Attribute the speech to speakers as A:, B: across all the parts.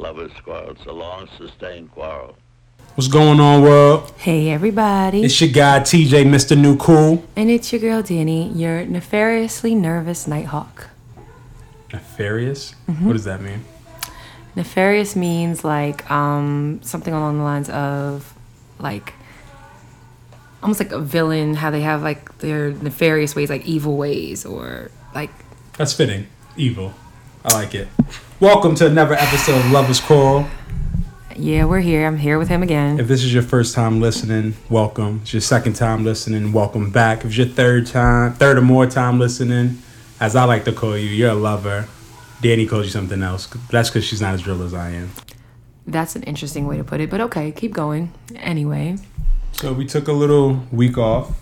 A: lovers' quarrel. It's a long, sustained quarrel.
B: What's going on, world?
C: Hey, everybody.
B: It's your guy, TJ, Mr. New Cool.
C: and it's your girl, Danny, your nefariously nervous Nighthawk.
B: Nefarious?
C: Mm-hmm.
B: What does that mean?
C: Nefarious means like um, something along the lines of like almost like a villain, how they have like their nefarious ways, like evil ways, or like
B: That's fitting. Evil. I like it. Welcome to another episode of Lovers Quarrel.
C: yeah, we're here. I'm here with him again.
B: If this is your first time listening, welcome. If it's your second time listening, welcome back. If it's your third time, third or more time listening, as I like to call you, you're a lover. Danny calls you something else. That's because she's not as real as I am.
C: That's an interesting way to put it, but okay, keep going. Anyway,
B: So we took a little week off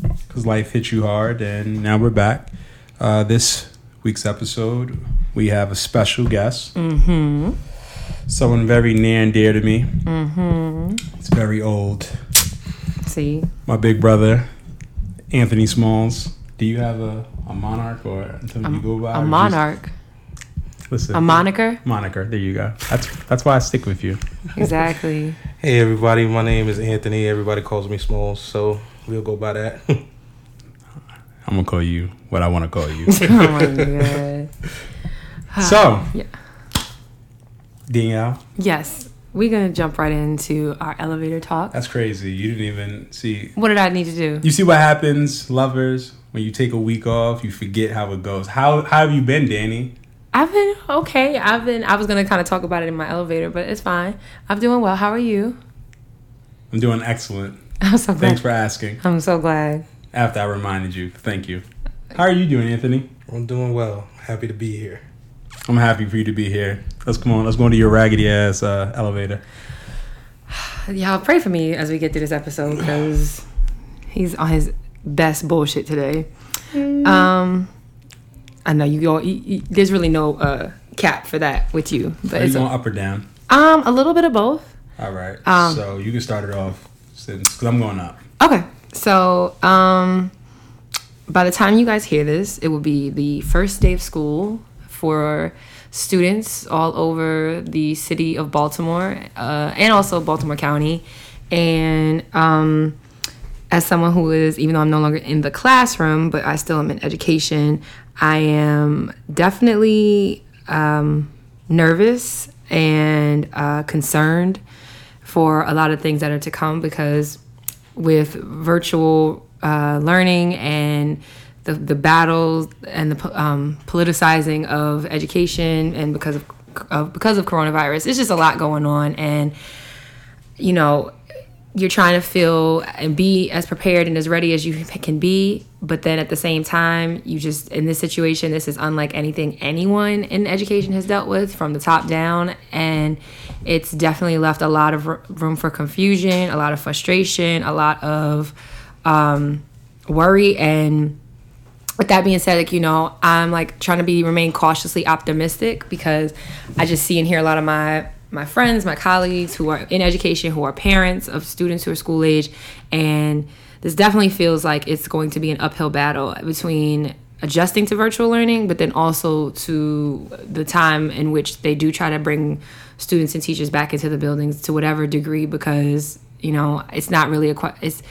B: because life hit you hard, and now we're back. Uh, this week's episode, we have a special guest. Mm-hmm. Someone very near and dear to me. Mm-hmm. It's very old.
C: see,
B: My big brother, Anthony Smalls. Do you have a, a monarch or something you go by? or
C: a
B: just-
C: monarch,
B: listen,
C: a moniker,
B: moniker. There you go. That's that's why I stick with you.
C: exactly.
D: Hey everybody, my name is Anthony. Everybody calls me Smalls, so we'll go by that.
B: I'm gonna call you what I want to call you.
C: oh my god.
B: So,
C: Yeah.
B: Danielle.
C: Yes, we're gonna jump right into our elevator talk.
B: That's crazy. You didn't even see.
C: What did I need to do?
B: You see what happens, lovers, when you take a week off, you forget how it goes. How how have you been, Danny?
C: I've been okay. I've been. I was gonna kind of talk about it in my elevator, but it's fine. I'm doing well. How are you?
B: I'm doing excellent.
C: I'm so glad.
B: Thanks for asking.
C: I'm so glad.
B: After I reminded you, thank you. How are you doing, Anthony?
D: I'm doing well. Happy to be here.
B: I'm happy for you to be here. Let's come on. Let's go into your raggedy ass uh, elevator.
C: Y'all pray for me as we get through this episode because he's on his best bullshit today. Um, I know you go. You, you, there's really no uh cap for that with you, but
B: Are you
C: it's
B: going
C: a,
B: up or down?
C: um a little bit of both.
B: All right.
C: Um,
B: so you can start it off since because I'm going up.
C: Okay. So, um, by the time you guys hear this, it will be the first day of school for students all over the city of Baltimore uh, and also Baltimore County. And um, as someone who is, even though I'm no longer in the classroom, but I still am in education, I am definitely um, nervous and uh, concerned for a lot of things that are to come because with virtual uh, learning and the, the battles and the um, politicizing of education and because of, because of coronavirus, it's just a lot going on and you know you're trying to feel and be as prepared and as ready as you can be but then at the same time you just in this situation this is unlike anything anyone in education has dealt with from the top down. And it's definitely left a lot of room for confusion a lot of frustration a lot of um, worry and with that being said, like you know, I'm like trying to be remain cautiously optimistic because I just see and hear a lot of my my friends, my colleagues who are in education, who are parents of students who are school age, and this definitely feels like it's going to be an uphill battle between adjusting to virtual learning, but then also to the time in which they do try to bring students and teachers back into the buildings to whatever degree because you know it's not really a it's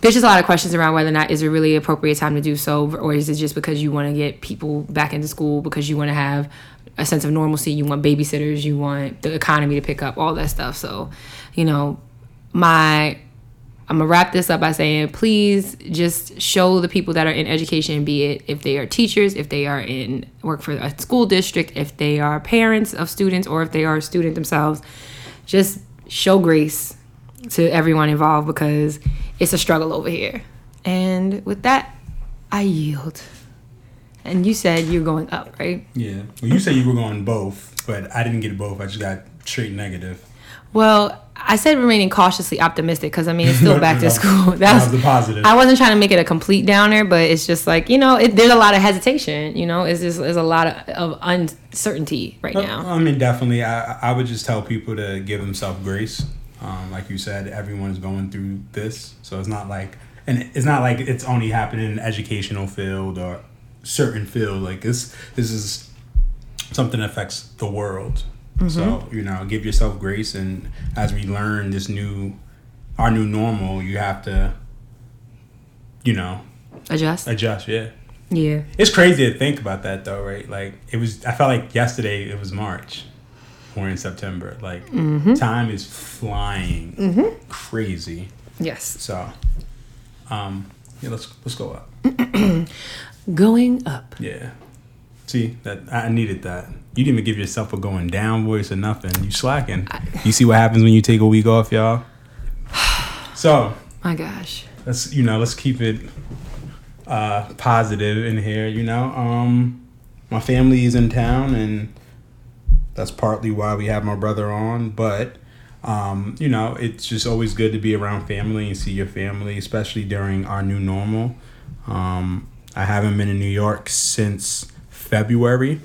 C: there's just a lot of questions around whether or not is it really appropriate time to do so or is it just because you want to get people back into school because you want to have a sense of normalcy you want babysitters you want the economy to pick up all that stuff. So you know my i'm gonna wrap this up by saying please just show the people that are in education be it if they are teachers if they are in work for a school district if they are parents of students or if they are a student themselves just show grace to everyone involved because it's a struggle over here. And with that, I yield. And you said you're going up, right?
B: Yeah. Well, you said you were going both, but I didn't get both. I just got straight negative.
C: Well, I said remaining cautiously optimistic because I mean it's still back to school.
B: that was the positive.
C: I wasn't trying to make it a complete downer, but it's just like you know, it, there's a lot of hesitation. You know, it's just there's a lot of, of uncertainty right now.
B: I mean, definitely. I, I would just tell people to give themselves grace. Um, like you said, everyone is going through this, so it's not like, and it's not like it's only happening in the educational field or certain field. Like this, this is something that affects the world. So you know, give yourself grace, and as we learn this new, our new normal, you have to, you know,
C: Adjust.
B: adjust. Yeah,
C: Yeah.
B: it's crazy to think about that though, right? Like it was. I felt like yesterday it was March. We're in September. Like time is flying, crazy.
C: Yes.
B: So, um, yeah, let's let's go up.
C: Going up.
B: Yeah. See that I needed that. You didn't even give yourself a going down voice or nothing. You slacking. You see what happens when you take a week off, y'all. So
C: My gosh.
B: let's you know let's keep it uh, positive in here. You know, um, my family is in town, and that's partly why we have my brother on. But um, you know, it's just always good to be around family and see your family, especially during our new normal. Um, I haven't been in New York since February,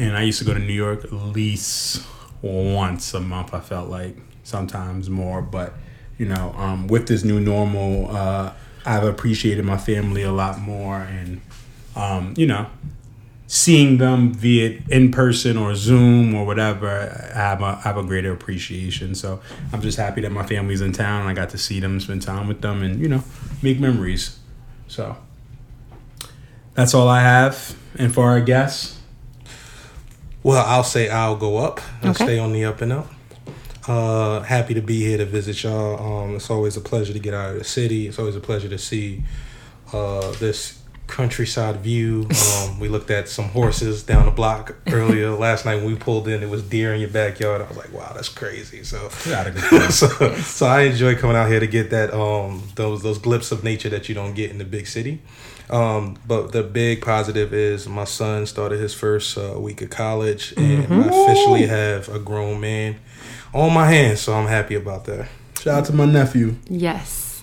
B: and I used to go to New York at least once a month. I felt like sometimes more, but you know, um, with this new normal, uh, I've appreciated my family a lot more, and um, you know, seeing them via in person or Zoom or whatever, I have a I have a greater appreciation. So I'm just happy that my family's in town. and I got to see them, spend time with them, and you know, make memories. So that's all I have. And for our guests,
D: Well, I'll say I'll go up and
C: Okay.
D: stay on the up and up. Uh, happy to be here to visit y'all. Um, it's always a pleasure to get out of the city. It's always a pleasure to see uh, this countryside view. Um, we looked at some horses down the block earlier. Last night when we pulled in, it was deer in your backyard. I was like, wow, that's crazy. So
B: we got a good time.
D: so, so I enjoy coming out here to get that um those those glimpses of nature that you don't get in the big city. Um, but the big positive is my son started his first uh, week of college, and I officially have a grown man on my hands. So I'm happy about that.
B: shout out to my nephew.
C: Yes.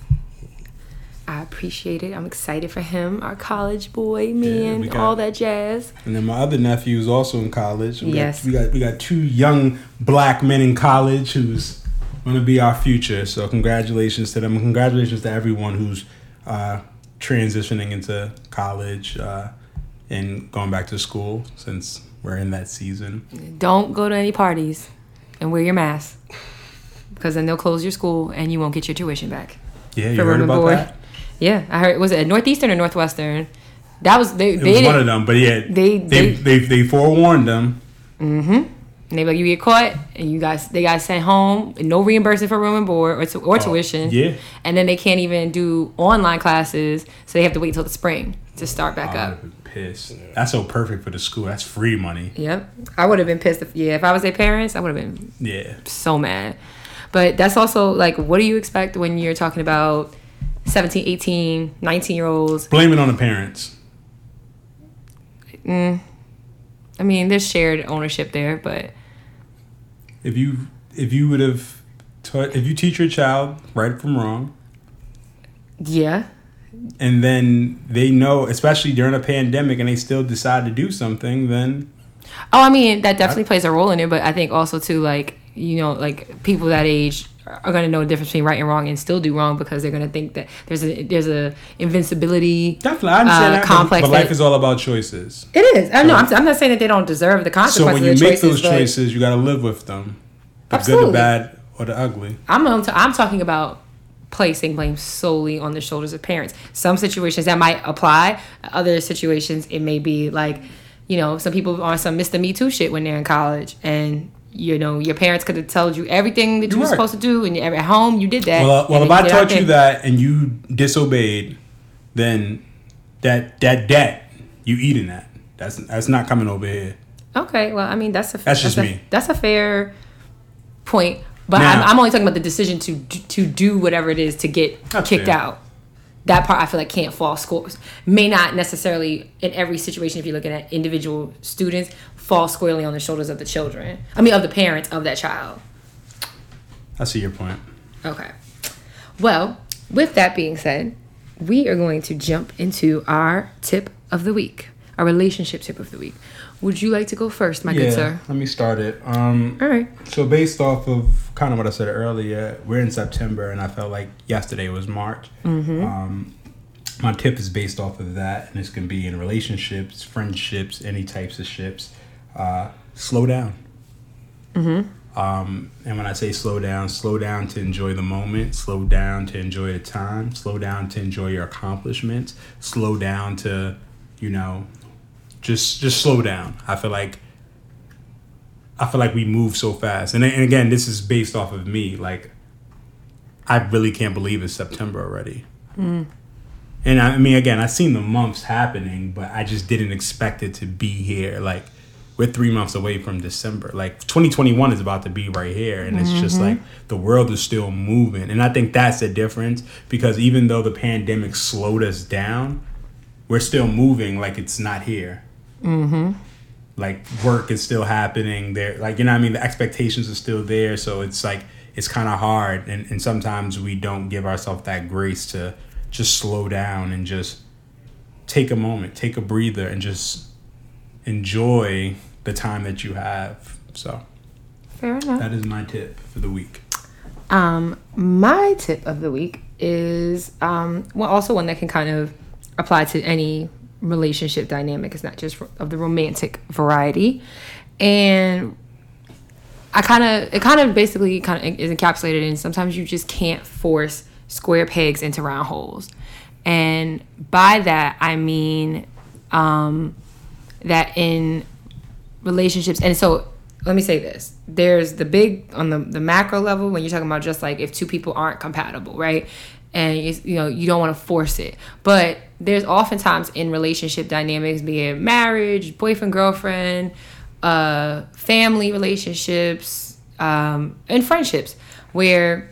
C: I appreciate it. I'm excited for him, our college boy, man,
B: we got-
C: all that jazz.
B: And then my other nephew is also in college. We got-
C: Yes.
B: we got we got two young black men in college who's going to be our future. So congratulations to them. Congratulations to everyone who's uh, transitioning into college uh, and going back to school since we're in that season.
C: Don't go to any parties and wear your mask because then they'll close your school and you won't get your tuition back.
B: Yeah, you heard about
C: board.
B: that?
C: Yeah, I heard. Was it Northeastern or Northwestern? That was they.
B: It
C: they
B: was one of them, but yeah,
C: they-
B: they they they, they, forewarned them. Mm-hmm.
C: And they be like, you get caught, and you guys they got sent home, and no reimbursement for room and board or, tu- or tuition.
B: Oh, yeah.
C: And then they can't even do online classes, so they have to wait till the spring to start back
B: I
C: up.
B: would have been pissed. That's so perfect for the school. That's free money.
C: Yep, I would have been pissed. If, yeah, if I was their parents, I would have been
B: Yeah.
C: so mad. But that's also like, what do you expect when you're talking about 17, 18, 19 year olds?
B: Blame it on the parents. Mm.
C: I mean, there's shared ownership there, but
B: if you if you would have taught if you teach your child right from wrong
C: yeah,
B: and then they know especially during a pandemic and they still decide to do something then
C: Oh, I mean that definitely plays a role in it, but I think also too like you know like people that age are going to know the difference between right and wrong and still do wrong because they're going to think that there's a there's a invincibility.
B: definitely i understand
C: Uh,
B: that,
C: complex
B: but, life
C: that-
B: is all about choices
C: It is. I know. I'm, I'm not saying that they don't deserve the consequences.
B: so when you make
C: choices,
B: those choices you got to live with them the good
C: Absolutely.
B: the bad or the ugly
C: I'm I'm talking about placing blame solely on the shoulders of parents. Some situations that might apply. Other situations it may be like, you know, some people are some Mr. Me Too shit when they're in college, and you know your parents could have told you everything that you
B: You're
C: were
B: right.
C: supposed to do, and you're at home you did that.
B: well, uh, well if i taught you that and you disobeyed then that that debt you eating that that's that's not coming over here
C: Okay, well, I mean that's a
B: That's just
C: a,
B: me.
C: That's a fair point, but
B: Now-
C: I'm, I'm only talking about the decision to to do whatever it is to get kicked
B: fair.
C: out. That part I feel like can't fall scores. May not necessarily in every situation if you're looking at individual students fall squarely on the shoulders of the children. I mean of the parents of that child.
B: i see your point
C: Okay. Well, with that being said, we are going to jump into our tip of the week, our relationship tip of the week. Would you like to go first, my good sir?
B: let me start it um
C: All right.
B: So based off of kind of what I said earlier, we're in September, and I felt like yesterday was March. Um, my tip is based off of that, and this can be in relationships, friendships, any types of ships. Uh, slow down. Mm-hmm. Um, and when I say slow down, slow down to enjoy the moment, slow down to enjoy the time, slow down to enjoy your accomplishments, slow down to, you know, just just slow down. I feel like I feel like we move so fast. And, and again, this is based off of me. Like I really can't believe it's September already. And I, I mean, again, I've seen the months happening, but I just didn't expect it to be here. Like we're three months away from December. Like 2021 is about to be right here, and it's just like the world is still moving. And I think that's the difference because even though the pandemic slowed us down, we're still moving like it's not here. Mm-hmm. Like work is still happening there. Like you know, what I mean, the expectations are still there. So it's like it's kind of hard, and, and sometimes we don't give ourselves that grace to just slow down and just take a moment, take a breather, and just enjoy the time that you have. So
C: Fair enough.
B: that is my tip for the week.
C: Um, my tip of the week is um, well, also one that can kind of apply to any relationship dynamic. It's not just of the romantic variety, and I kind of it kind of basically kind of is encapsulated in sometimes you just can't force square pegs into round holes, and by that I mean um, that in relationships and so let me say this there's the big on the, the macro level when you're talking about just like if two people aren't compatible right? And you, you know you don't want to force it. But there's oftentimes in relationship dynamics be it marriage boyfriend girlfriend uh family relationships um and friendships where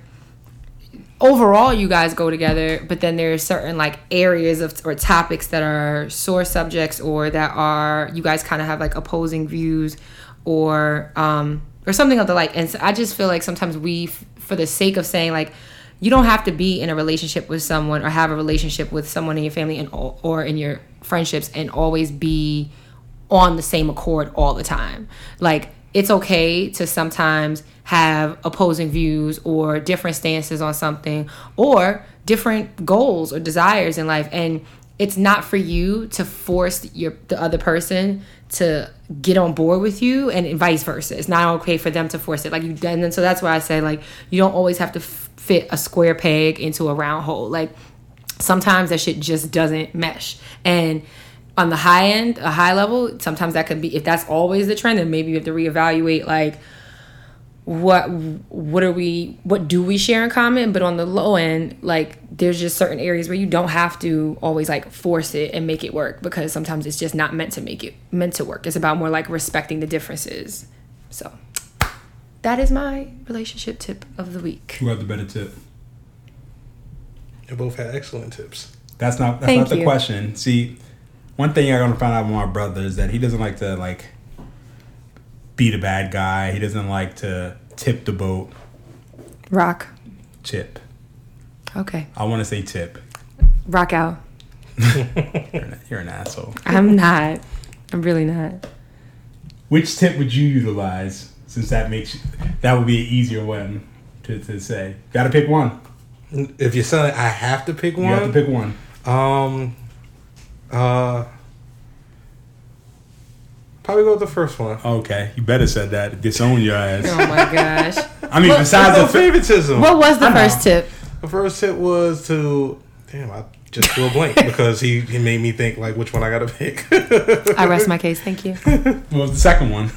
C: overall you guys go together but then there are certain like areas of or topics that are sore subjects or that are you guys kind of have like opposing views or um or something of the like and so i just feel like sometimes we f- for the sake of saying like you don't have to be in a relationship with someone or have a relationship with someone in your family and or- or in your friendships and always be on the same accord all the time. Like it's okay to sometimes have opposing views or different stances on something or different goals or desires in life and it's not for you to force your the other person to get on board with you and vice versa. It's not okay for them to force it. Like you and then so that's why I say like you don't always have to f- fit a square peg into a round hole. Like sometimes that shit just doesn't mesh. And on the high end, a high level, sometimes that could be if that's always the trend, then maybe you have to reevaluate like what what are we what do we share in common but on the low end like there's just certain areas where you don't have to always like force it and make it work because sometimes it's just not meant to make it meant to work it's about more like respecting the differences so that is my relationship tip of the week
B: Who got the better tip?
D: You both had excellent tips.
B: That's not that's
C: Thank
B: not the
C: you.
B: question. See, one thing I'm gonna find out with my brother is that he doesn't like to like be the bad guy. He doesn't like to tip the boat.
C: rock
B: Tip.
C: okay
B: I want to say tip.
C: rock out
B: You're an, you're an asshole.
C: i'm not i'm really not
B: Which tip would you utilize? Since that makes you, that would be an easier one to, to say. Got to pick one.
D: If you're saying I have to pick one.
B: You have to pick one.
D: um, uh, probably go with the first one.
B: Okay, you better said that. Disown your ass.
C: oh my gosh
B: I mean,
C: Well,
B: besides the fi-
D: favoritism.
C: what was the
B: I know.
C: first tip
D: The first tip was to damn. I just drew a blank because he, he made me think like which one I gotta pick.
C: i rest my case thank you
B: what was the second one?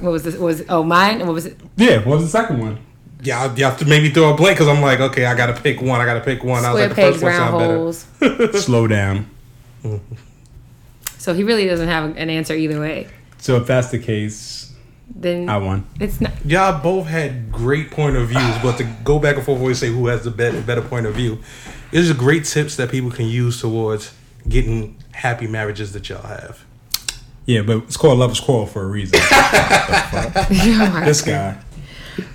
C: what was this what was oh mine what was it
B: Yeah, what was the second one?
D: Yeah, you have to maybe throw a blank because I'm like, okay, I gotta pick one. I gotta pick one. I was
C: square
D: like, the
C: pegs
D: first one
C: round
D: sound better.
C: holes
B: Slow down.
C: So he really doesn't have an answer either way.
B: So if that's the case,
C: Then
B: I won.
C: it's not.
D: Y'all both had great point of views, but to go back and forth always say who has the better better point of view, these are great tips that people can use towards getting happy marriages that y'all have.
B: Yeah, but it's called Lover's Quarrel for a reason. This guy.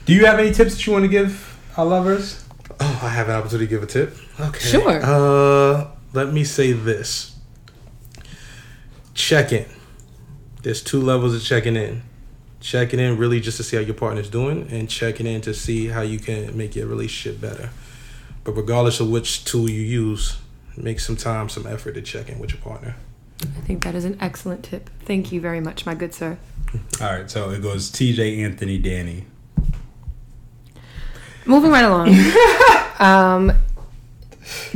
B: Do you have any tips that you want to give our lovers?
D: Oh, I have an opportunity to give a tip. Okay.
C: Sure.
D: Uh, let me say this. Check in. There's two levels of checking in. Checking in really just to see how your partner's doing, and checking in to see how you can make your relationship better. But regardless of which tool you use, make some time, some effort to check in with your partner.
C: I think that is an excellent tip. Thank you very much, my good sir.
B: All right, so it goes T.J. Anthony, Danny.
C: Moving right along. um,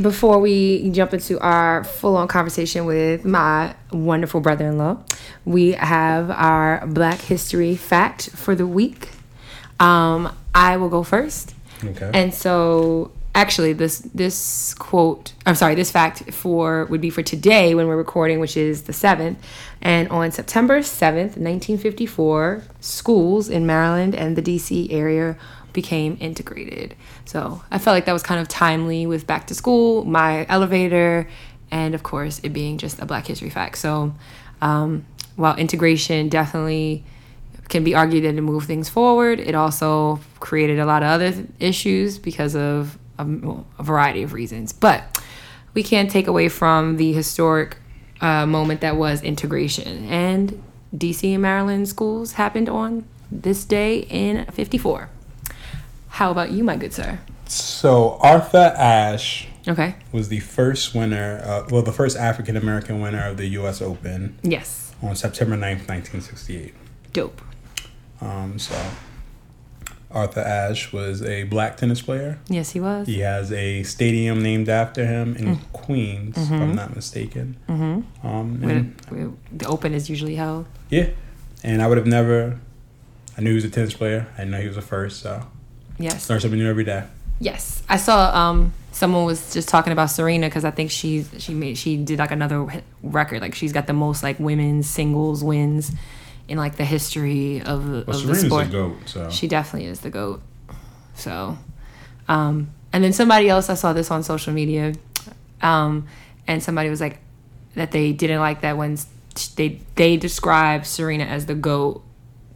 C: before we jump into our full on conversation with my wonderful brother in law, we have our Black History fact for the week. Um, I will go first.
B: Okay.
C: And so actually this this quote I'm sorry, this fact for would be for today when we're recording, which is the seventh. And on September seventh, nineteen fifty four, schools in Maryland and the DC area became integrated. So I felt like that was kind of timely with back to school, my elevator, and of course it being just a black history fact. So um, while integration definitely can be argued that it moved things forward. It also created a lot of other issues because of a, a variety of reasons. But we can't take away from the historic uh, moment that was integration. And DC and Maryland schools happened on this day in 54. How about you, my good sir?
B: So Arthur Ashe
C: Okay.
B: was the first winner, uh, well, the first African American winner of the U.S. Open
C: Yes.
B: on September 9th, 1968.
C: Dope.
B: Um, so Arthur Ashe was a black tennis player.
C: Yes, he was.
B: He has a stadium named after him in Queens, if I'm not mistaken. Mm-hmm. Um, and,
C: the Open is usually held.
B: yeah, and I would have never. I knew he was a tennis player. I didn't know he was a first. So
C: Yes.
B: learn something new every day.
C: Yes, I saw um someone was just talking about Serena because I think she she made she did like another record like she's got the most like women's singles wins in like the history of,
B: Well,
C: of the sport.
B: a goat. So
C: She definitely is the goat. So, um, and then somebody else I saw this on social media, um, and somebody was like that they didn't like that when they they describe Serena as the goat.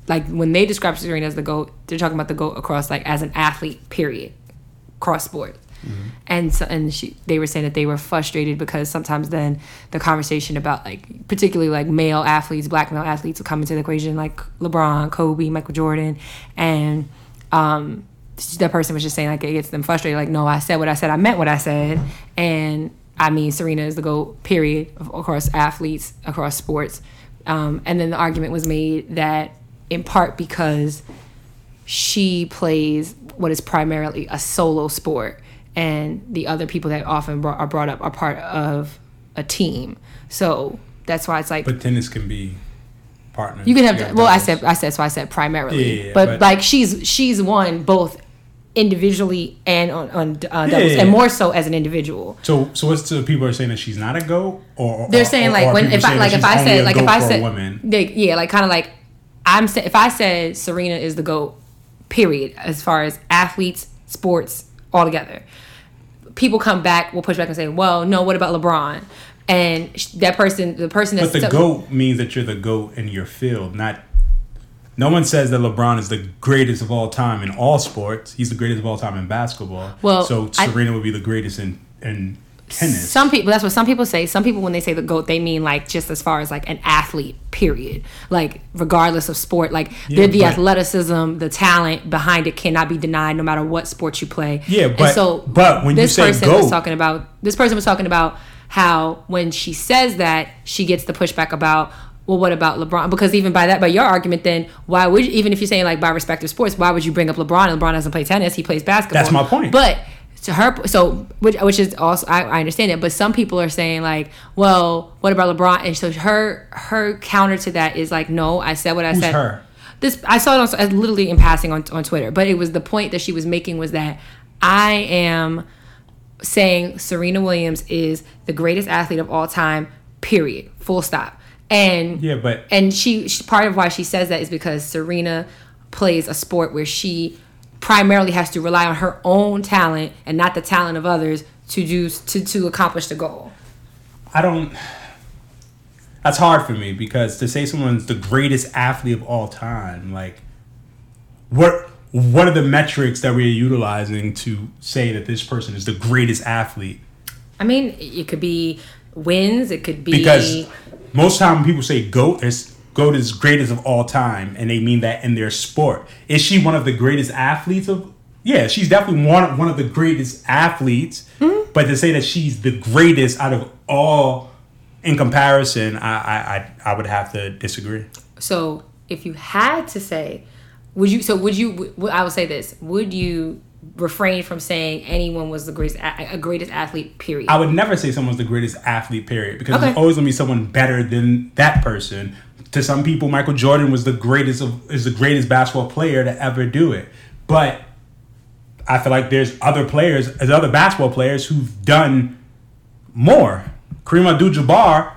C: Like when they describe Serena as the goat, they're talking about the goat across like as an athlete. Period, cross sport. And so, and she, they were saying that they were frustrated because sometimes then the conversation about like particularly like male athletes, black male athletes will come into the equation like LeBron, Kobe, Michael Jordan, and um, that person was just saying like it gets them frustrated. Like, no, I said what I said, I meant what I said, and I mean Serena is the goat. Period. Of course, athletes across sports, um, and then the argument was made that in part because she plays what is primarily a solo sport, and the other people that often brought, are brought up are part of a team. So that's why it's like
B: but tennis can be partners.
C: you can have.
B: got
C: well, I said I said so. I said primarily,
B: Yeah, yeah,
C: but,
B: but-
C: like she's she's won both individually and on on uh, doubles,
B: yeah,
C: and
B: yeah.
C: more so as an individual.
B: So, so what's the people are saying that she's not a goat, or
C: They're
B: or-
C: saying
B: or-
C: like
B: or
C: when if I like if I said like if I said
B: woman.
C: they, yeah like kind of like I'm if I said Serena is the goat, period, as far as athletes, sports, all together. People come back, will push back and say, "Well, no, what about LeBron?" And that person, the person that's
B: But the goat means that you're the goat in your field, not. No one says that LeBron is the greatest of all time in all sports. He's the greatest of all time in basketball.
C: Well,
B: so
C: I-
B: Serena would be the greatest in in tennis.
C: Some people, that's what some people say. Some people, when they say the GOAT, they mean like just as far as like an athlete, period. Like, regardless of sport, like
B: Yeah,
C: the, athleticism, the talent behind it cannot be denied no matter what sport you play.
B: Yeah,
C: And
B: but- but when you
C: this
B: say
C: person was
B: GOAT-
C: talking about, this person was talking about how when she says that, she gets the pushback about, well, what about LeBron? Because even by that, by your argument, then why would you, even if you're saying like by respective sports, why would you bring up LeBron? LeBron doesn't play tennis; he plays basketball.
B: That's my point.
C: But to her, so which, which is also I, I understand it, but some people are saying like, well, what about LeBron? And so her her counter to that is like, no, I said what I
B: Who's
C: said.
B: her?
C: This I saw it on uh, literally in passing on on Twitter, but it was the point that she was making was that I am saying Serena Williams is the greatest athlete of all time. Period. Full stop. And
B: Yeah, but
C: and she, she part of why she says that is because Serena plays a sport where she primarily has to rely on her own talent and not the talent of others to do to to accomplish the goal.
B: I don't. That's hard for me because to say someone's the greatest athlete of all time, like, what what are the metrics that we're utilizing to say that this person is the greatest athlete?
C: I mean, it could be wins, it could be
B: Because most time when people say goat, is goat is greatest of all time, and they mean that in their sport. Is she one of the greatest athletes of? Yeah, she's definitely one one of the greatest athletes.
C: Mm-hmm.
B: But to say that she's the greatest out of all in comparison, I I I, I would have to disagree.
C: So if you had to say, would you? So would you? I would say this: Would you refrain from saying anyone was the greatest, a, greatest athlete? Period.
B: I would never say someone's the greatest athlete, period, because
C: Okay.
B: there's always gonna be someone better than that person. To some people, Michael Jordan was the greatest of is the greatest basketball player to ever do it. But I feel like there's other players, there's other basketball players who've done more. Kareem Abdul-Jabbar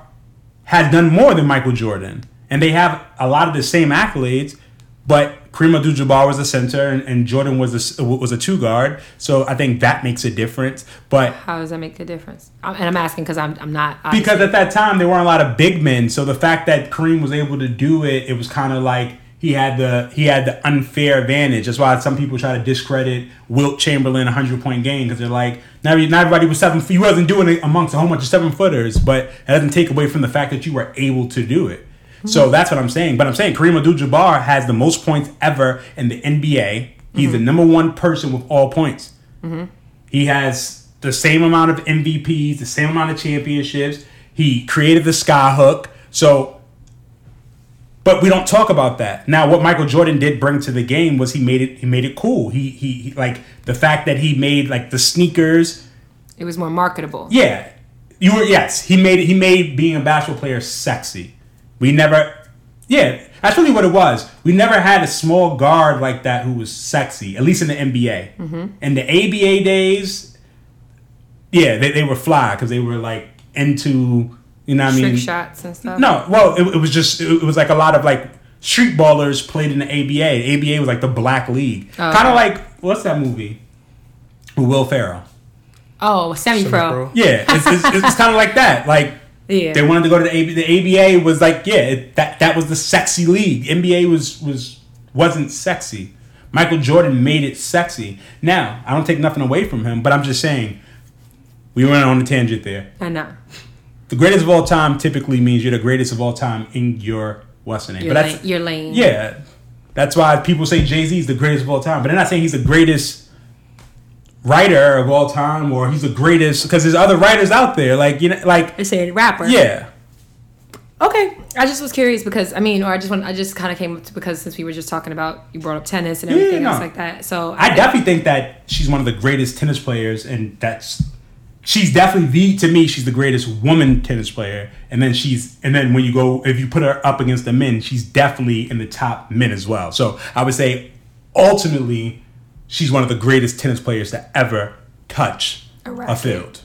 B: has done more than Michael Jordan, and they have a lot of the same accolades. But Kareem Abdul-Jabbar was a center, and, and Jordan was a, was a two guard. So I think that makes a difference. But
C: How does that make a difference? Um, And I'm asking because I'm I'm not
B: because at that time there weren't a lot of big men, so the fact that Kareem was able to do it, it was kind of like he had the he had the unfair advantage. That's why some people try to discredit Wilt Chamberlain a hundred point game because they're like, not, not everybody was seven. He wasn't doing it amongst a whole bunch of seven footers, but that doesn't take away from the fact that you were able to do it. So that's what I'm saying. But I'm saying Kareem Abdul-Jabbar has the most points ever in the NBA. He's the number one person with all points. He has the same amount of MVPs, the same amount of championships. He created the sky hook. So, but we don't talk about that now. What Michael Jordan did bring to the game was he made it. He made it cool. He he, he like the fact that he made like the sneakers.
C: it was more marketable.
B: Yeah, you were yes. He made it. he made being a basketball player sexy. We never. Yeah, that's really what it was. We never had a small guard like that who was sexy, at least in the NBA.
C: Mm-hmm.
B: In the ABA days, yeah, they, they were fly because they were like into, you know what I
C: Trick
B: mean?
C: shots and stuff.
B: No, well, it, it was just, it, was like a lot of like street ballers played in the ABA. The ABA was like the black league.
C: Oh,
B: kind of
C: okay.
B: like, what's that movie? With Will Ferrell.
C: Oh, semi pro.
D: Semi-pro.
B: Yeah, it's, it's, it's kind of like that. Like,
C: Yeah.
B: they wanted to go to the ABA. The ABA was like, yeah, it, that that was the sexy league. NBA was was wasn't sexy. Michael Jordan made it sexy. Now, I don't take nothing away from him, but I'm just saying we went on a tangent there.
C: I know.
B: The greatest of all time typically means you're the greatest of all time in your what's the name.
C: Your
B: but that's.
C: Your lane.
B: yeah. That's why people say Jay Z is the greatest of all time, but they're not saying he's the greatest writer of all time or he's the greatest because there's other writers out there. Like you know, like
C: They're saying rapper.
B: yeah.
C: Okay. I just was curious because I mean, or I just want I just kind of came up to because since we were just talking about you brought up tennis and
B: Yeah,
C: everything else like that. So
B: I definitely think that she's one of the greatest tennis players, and that's she's definitely the to me she's the greatest woman tennis player. And then she's and then when you go if you put her up against the men, she's definitely in the top men as well. So I would say ultimately she's one of the greatest tennis players to ever touch
C: A
B: a, field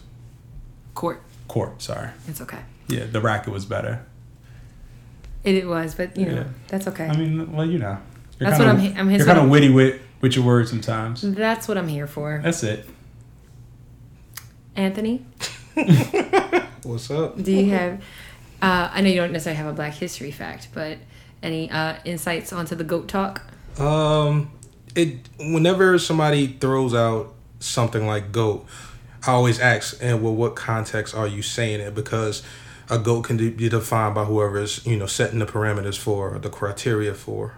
C: court.
B: court. Sorry,
C: It's okay.
B: yeah, the racket was better.
C: It, it was, but you know
B: Yeah.
C: that's okay.
B: I mean, well, you know, you're
C: That's
B: kinda-
C: what I'm he- I'm his
B: You're kind of witty with with your words sometimes.
C: that's what I'm here for.
B: That's it.
C: Anthony,
D: What's up?
C: do you have? Uh, I know you don't necessarily have a Black History fact, but any uh, insights onto the goat talk?
D: Um, it whenever somebody throws out something like goat, I always ask, and well, what context are you saying it? Because a goat can be defined by whoever's you know setting the parameters for the criteria for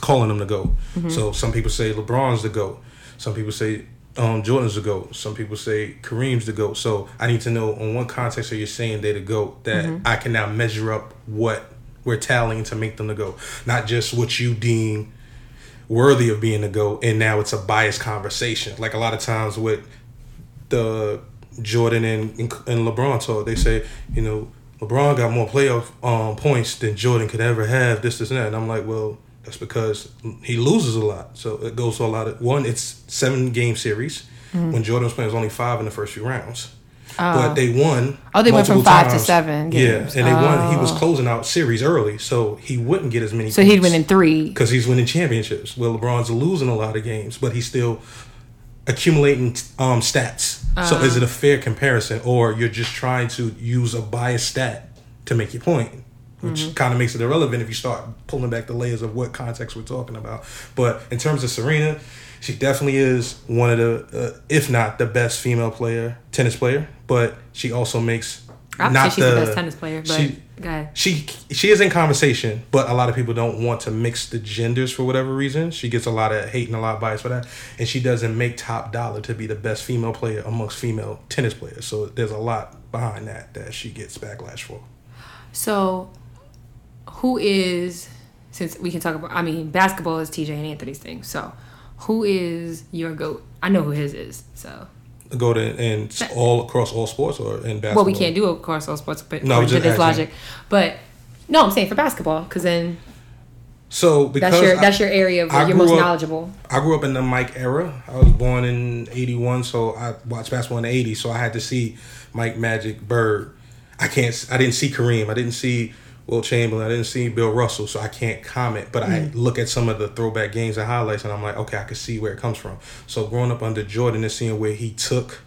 D: calling them the goat. So some people say LeBron's the goat. Some people say um, Jordan's the goat. Some people say Kareem's the goat. So I need to know on what context are you saying they're the goat that I can now measure up what we're tallying to make them the goat, not just what you deem worthy of being the GOAT, and now it's a biased conversation. Like a lot of times with the Jordan and, and LeBron talk, they say, you know, LeBron got more playoff um, points than Jordan could ever have, this, this, and that. And I'm like, well, that's because he loses a lot. So it goes to a lot of one, it's seven game series. When Jordan was playing, was only five in the first few rounds. But they won.
C: Oh, they went from five to seven games.
D: Yeah, and they won. He was
C: Oh.
D: closing out series early, so he wouldn't get as many.
C: So he'd win in three.
D: because he's winning championships. Well, LeBron's losing a lot of games, but he's still accumulating um, stats. so is it a fair comparison, or you're just trying to use a biased stat to make your point? Which kind of makes it irrelevant if you start pulling back the layers of what context we're talking about. But in terms of Serena, she definitely is one of the, uh, if not the best female player, tennis player. But she also makes
C: I would
D: not
C: she's the best tennis player, but
D: she, she she is in conversation, but a lot of people don't want to mix the genders for whatever reason. She gets a lot of hate and a lot of bias for that, and she doesn't make top dollar to be the best female player amongst female tennis players. So there's a lot behind that that she gets backlash for.
C: So, who is since we can talk about? I mean, basketball is TJ and Anthony's thing. So, who is your goat? I know who his is. So,
D: Go to and s- all across all sports or in basketball.
C: well, we can't do across all sports, but
D: No, just
C: this logic. But no, I'm saying for basketball because then
D: So because
C: that's your
D: I-
C: that's your area of
D: I
C: you're most
D: up-
C: knowledgeable.
D: I grew up in the Mike era. I was born in '81, so I watched basketball in the '80s. So I had to see Mike, Magic, Bird. I can't. I didn't see Kareem. I didn't see Will Chamberlain. I didn't see Bill Russell. So I can't comment. But I mm. look at some of the throwback games and highlights, and I'm like, okay, I can see where it comes from. So growing up under Jordan and seeing where he took.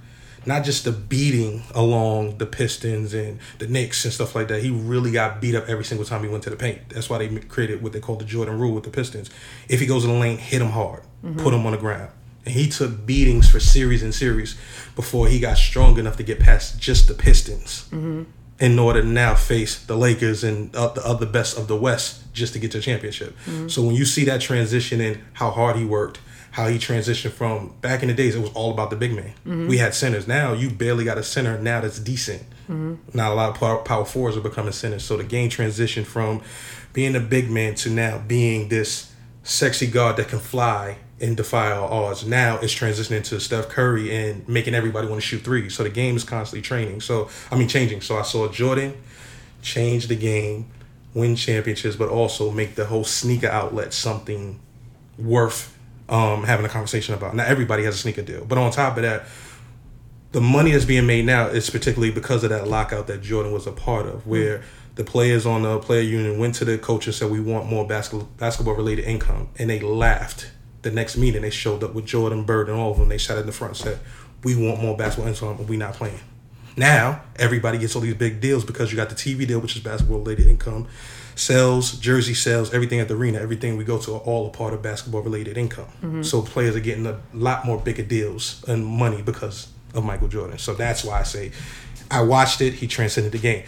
D: Not just the beating along the Pistons and the Knicks and stuff like that. He really got beat up every single time he went to the paint. That's why they created what they call the Jordan rule with the Pistons. If he goes in the lane, hit him hard, mm-hmm. put him on the ground. And he took beatings for series and series before he got strong enough to get past just the Pistons mm-hmm. In order to now face the Lakers and the other best of the West just to get to the championship. Mm-hmm. So when you see that transition and how hard he worked, how he transitioned from back in the days, it was all about the big man. Mm-hmm. We had centers. Now you barely got a center now that's decent. Mm-hmm. Not a lot of power, power forwards are becoming centers. So the game transitioned from being a big man to now being this sexy guard that can fly and defy all odds. Now it's transitioning to Steph Curry and making everybody want to shoot threes. So the game is constantly training. So I mean changing. So I saw Jordan change the game, win championships, but also make the whole sneaker outlet something worth um, having a conversation about. Now everybody has a sneaker deal, but on top of that, the money that's being made now is particularly because of that lockout that Jordan was a part of, where the players on the player union went to the coach and said, "We want more basketball basketball related income," and they laughed. The next meeting, they showed up with Jordan, Bird, and all of them. They sat in the front and said, "We want more basketball income, and we not playing." Now everybody gets all these big deals because you got the TV deal, which is basketball related income, sales, jersey sales, everything at the arena, everything we go to are all a part of basketball related income. Mm-hmm. So players are getting a lot more bigger deals and money because of Michael Jordan. So that's why I say I watched it. He transcended the game.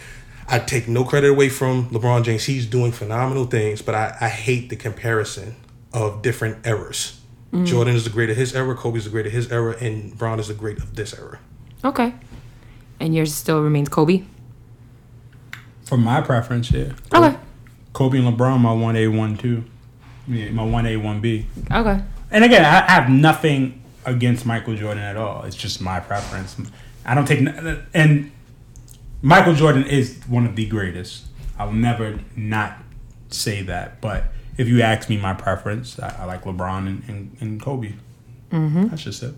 D: I take no credit away from LeBron James. He's doing phenomenal things, but I, I hate the comparison of different eras. Jordan is the great of his era, Kobe's the great of his era, and Bron is the great of this era.
C: Okay, and yours still remains Kobe.
B: For my preference, yeah.
C: Okay,
B: Kobe and LeBron, my one A, one two, yeah, my one A, one B.
C: okay.
B: And again, I I have nothing against Michael Jordan at all. It's just my preference. I don't take and Michael Jordan is one of the greatest. I'll never not say that. But if you ask me my preference, I, I like LeBron and, and, and Kobe. Mm-hmm. That's just it.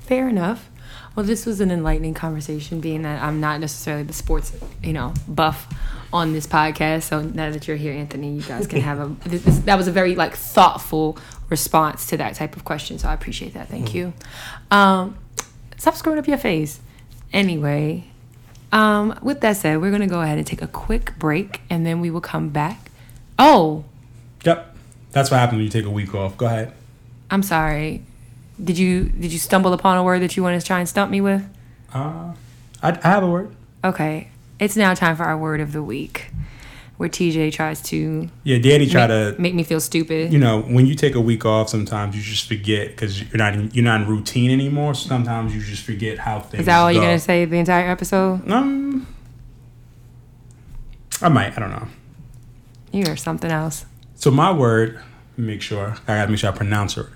C: Fair enough. Well, this was an enlightening conversation, being that I'm not necessarily the sports, you know, buff on this podcast. So now that you're here, Anthony, you guys can have a. This, this- that was a very like thoughtful response to that type of question. So I appreciate that. Thank you. Um, stop screwing up your face. Anyway, um, with that said, we're gonna go ahead and take a quick break, and then we will come back. Oh.
B: That's what happens when you take a week off. Go ahead.
C: I'm sorry. Did you did you stumble upon a word that you want to try and stump me with?
B: Uh, I, I have a word.
C: Okay, it's now time for our word of the week, where TJ tries to
B: Yeah, Daddy try
C: make,
B: to
C: make me feel stupid.
B: you know, when you take a week off, sometimes you just forget because you're not in, you're not in routine anymore. Sometimes you just forget how things.
C: Is that all you're gonna say the entire episode?
B: Um, I might. I don't know.
C: You are something else.
B: So my word, make sure I gotta make sure I pronounce it.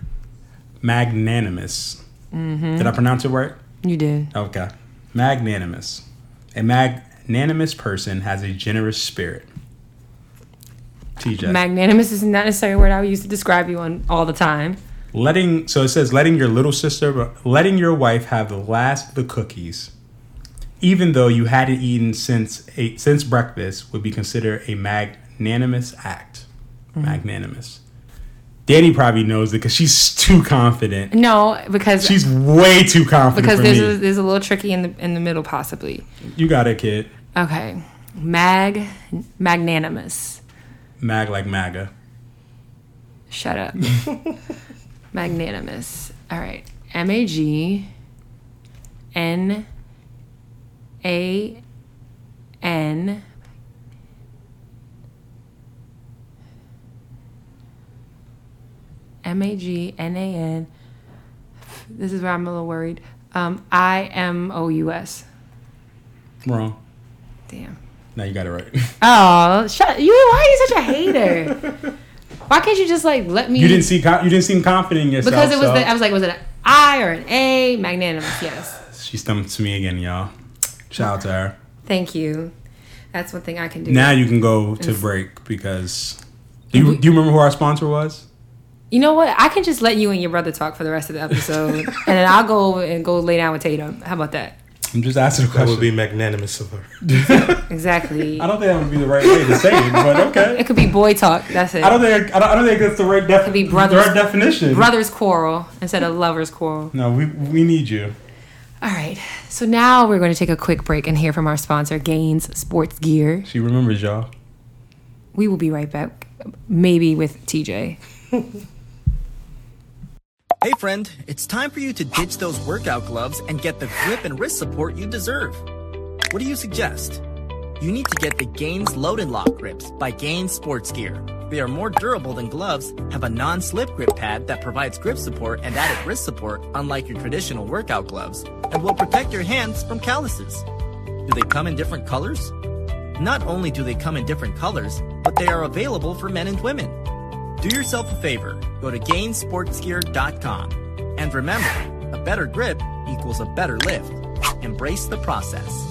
B: Magnanimous.
C: Mm-hmm.
B: Did I pronounce it right?
C: You did.
B: Okay. Magnanimous. A magnanimous person has a generous spirit. TJ.
C: Magnanimous is not necessarily a word I would use to describe you on all the time.
B: letting so it says letting your little sister letting your wife have the last of the cookies even though you hadn't eaten since a, since breakfast would be considered a magnanimous act Mm-hmm. magnanimous danny probably knows it because she's too confident
C: No, because
B: she's way too confident
C: because there's a, there's a little tricky in the in the middle possibly.
B: you got it kid
C: Okay, mag magnanimous.
B: mag like maga
C: Shut up. Magnanimous. All right. M A G N A N M A G N A N. This is where I'm a little worried. Um, I M O U S.
B: Wrong.
C: Damn.
B: Now you got it right.
C: Oh, shut you! Why are you such a hater? Why can't you just like let me?
B: You didn't see. You didn't seem confident in yourself.
C: because it was.
B: so-
C: The, I was like, was it an I or an A? Magnanimous. Yes.
B: She stumped to me again, y'all. Shout out to her.
C: Thank you. That's one thing I can do.
B: Now you can go to break because. Do you, do you remember who our sponsor was?
C: You know what? I can just let you and your brother talk for the rest of the episode, and then I'll go over and go lay down with Tatum. How about that?
B: I'm just asking a
D: That
B: question.
D: would be magnanimous of her.
C: Exactly.
B: I don't think that would be the right way to say it, but okay.
C: It could be boy talk. That's it.
B: I don't think I don't, I don't think that's the right def-
C: Could be brothers-
B: right definition.
C: Brothers quarrel instead of lovers quarrel.
B: No, we we need you.
C: All right. So now we're going to take a quick break and hear from our sponsor, Gainz Sports Gear.
B: She remembers y'all.
C: We will be right back, maybe with TJ.
E: Hey friend, it's time for you to ditch those workout gloves and get the grip and wrist support you deserve. What do you suggest? You need to get the Gainz Load and Lock grips by Gainz Sports Gear. They are more durable than gloves, have a non-slip grip pad that provides grip support and added wrist support unlike your traditional workout gloves, and will protect your hands from calluses. Do they come in different colors? Not only do they come in different colors, but they are available for men and women. Do yourself a favor. Go to gainzsportsgear.com. And remember, a better grip equals a better lift. Embrace the process.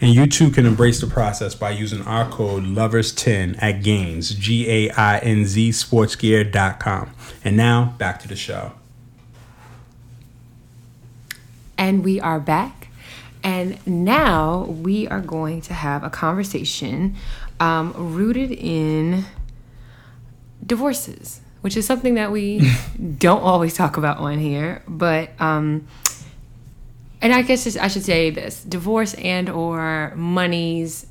B: And you too can embrace the process by using our code LOVERS10 at Gainz, G A I N Z sportsgear.com. And now back to the show.
C: And we are back. And now we are going to have a conversation um, rooted in divorces, which is something that we don't always talk about on here. But, um, and I guess just- I should say this divorce and or monies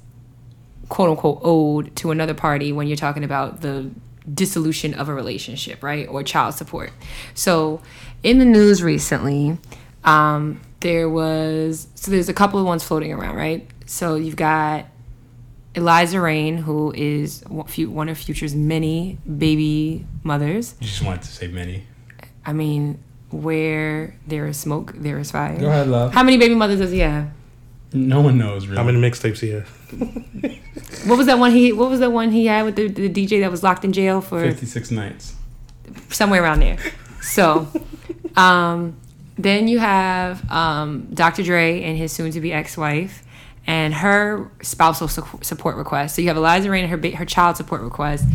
C: quote unquote owed to another party when you're talking about the dissolution of a relationship, right? Or child support. So, in the news recently, um, there was so there's a couple of ones floating around, right? So you've got Eliza Reign, who is one of Future's many baby mothers.
B: You just wanted to say many.
C: I mean, where there is smoke, there is fire.
B: Go ahead, love.
C: How many baby mothers does he have?
B: No one knows really.
D: How many mixtapes he had?
C: What was that one he? What was that one he had with the, the DJ that was locked in jail for
B: 56 nights.
C: somewhere around there? So, um, then you have um, Dr. Dre and his soon-to-be ex-wife, and her spousal su- support request. So you have Eliza Reign and her ba- her child support request.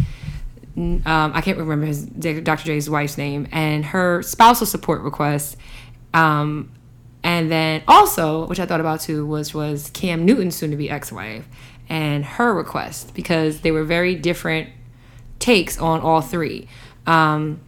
C: Um, I can't remember his Dr. J's wife's name, and her spousal support request. Um, and then also, which I thought about too, was was Cam Newton's soon-to-be ex-wife and her request because they were very different takes on all three. Um,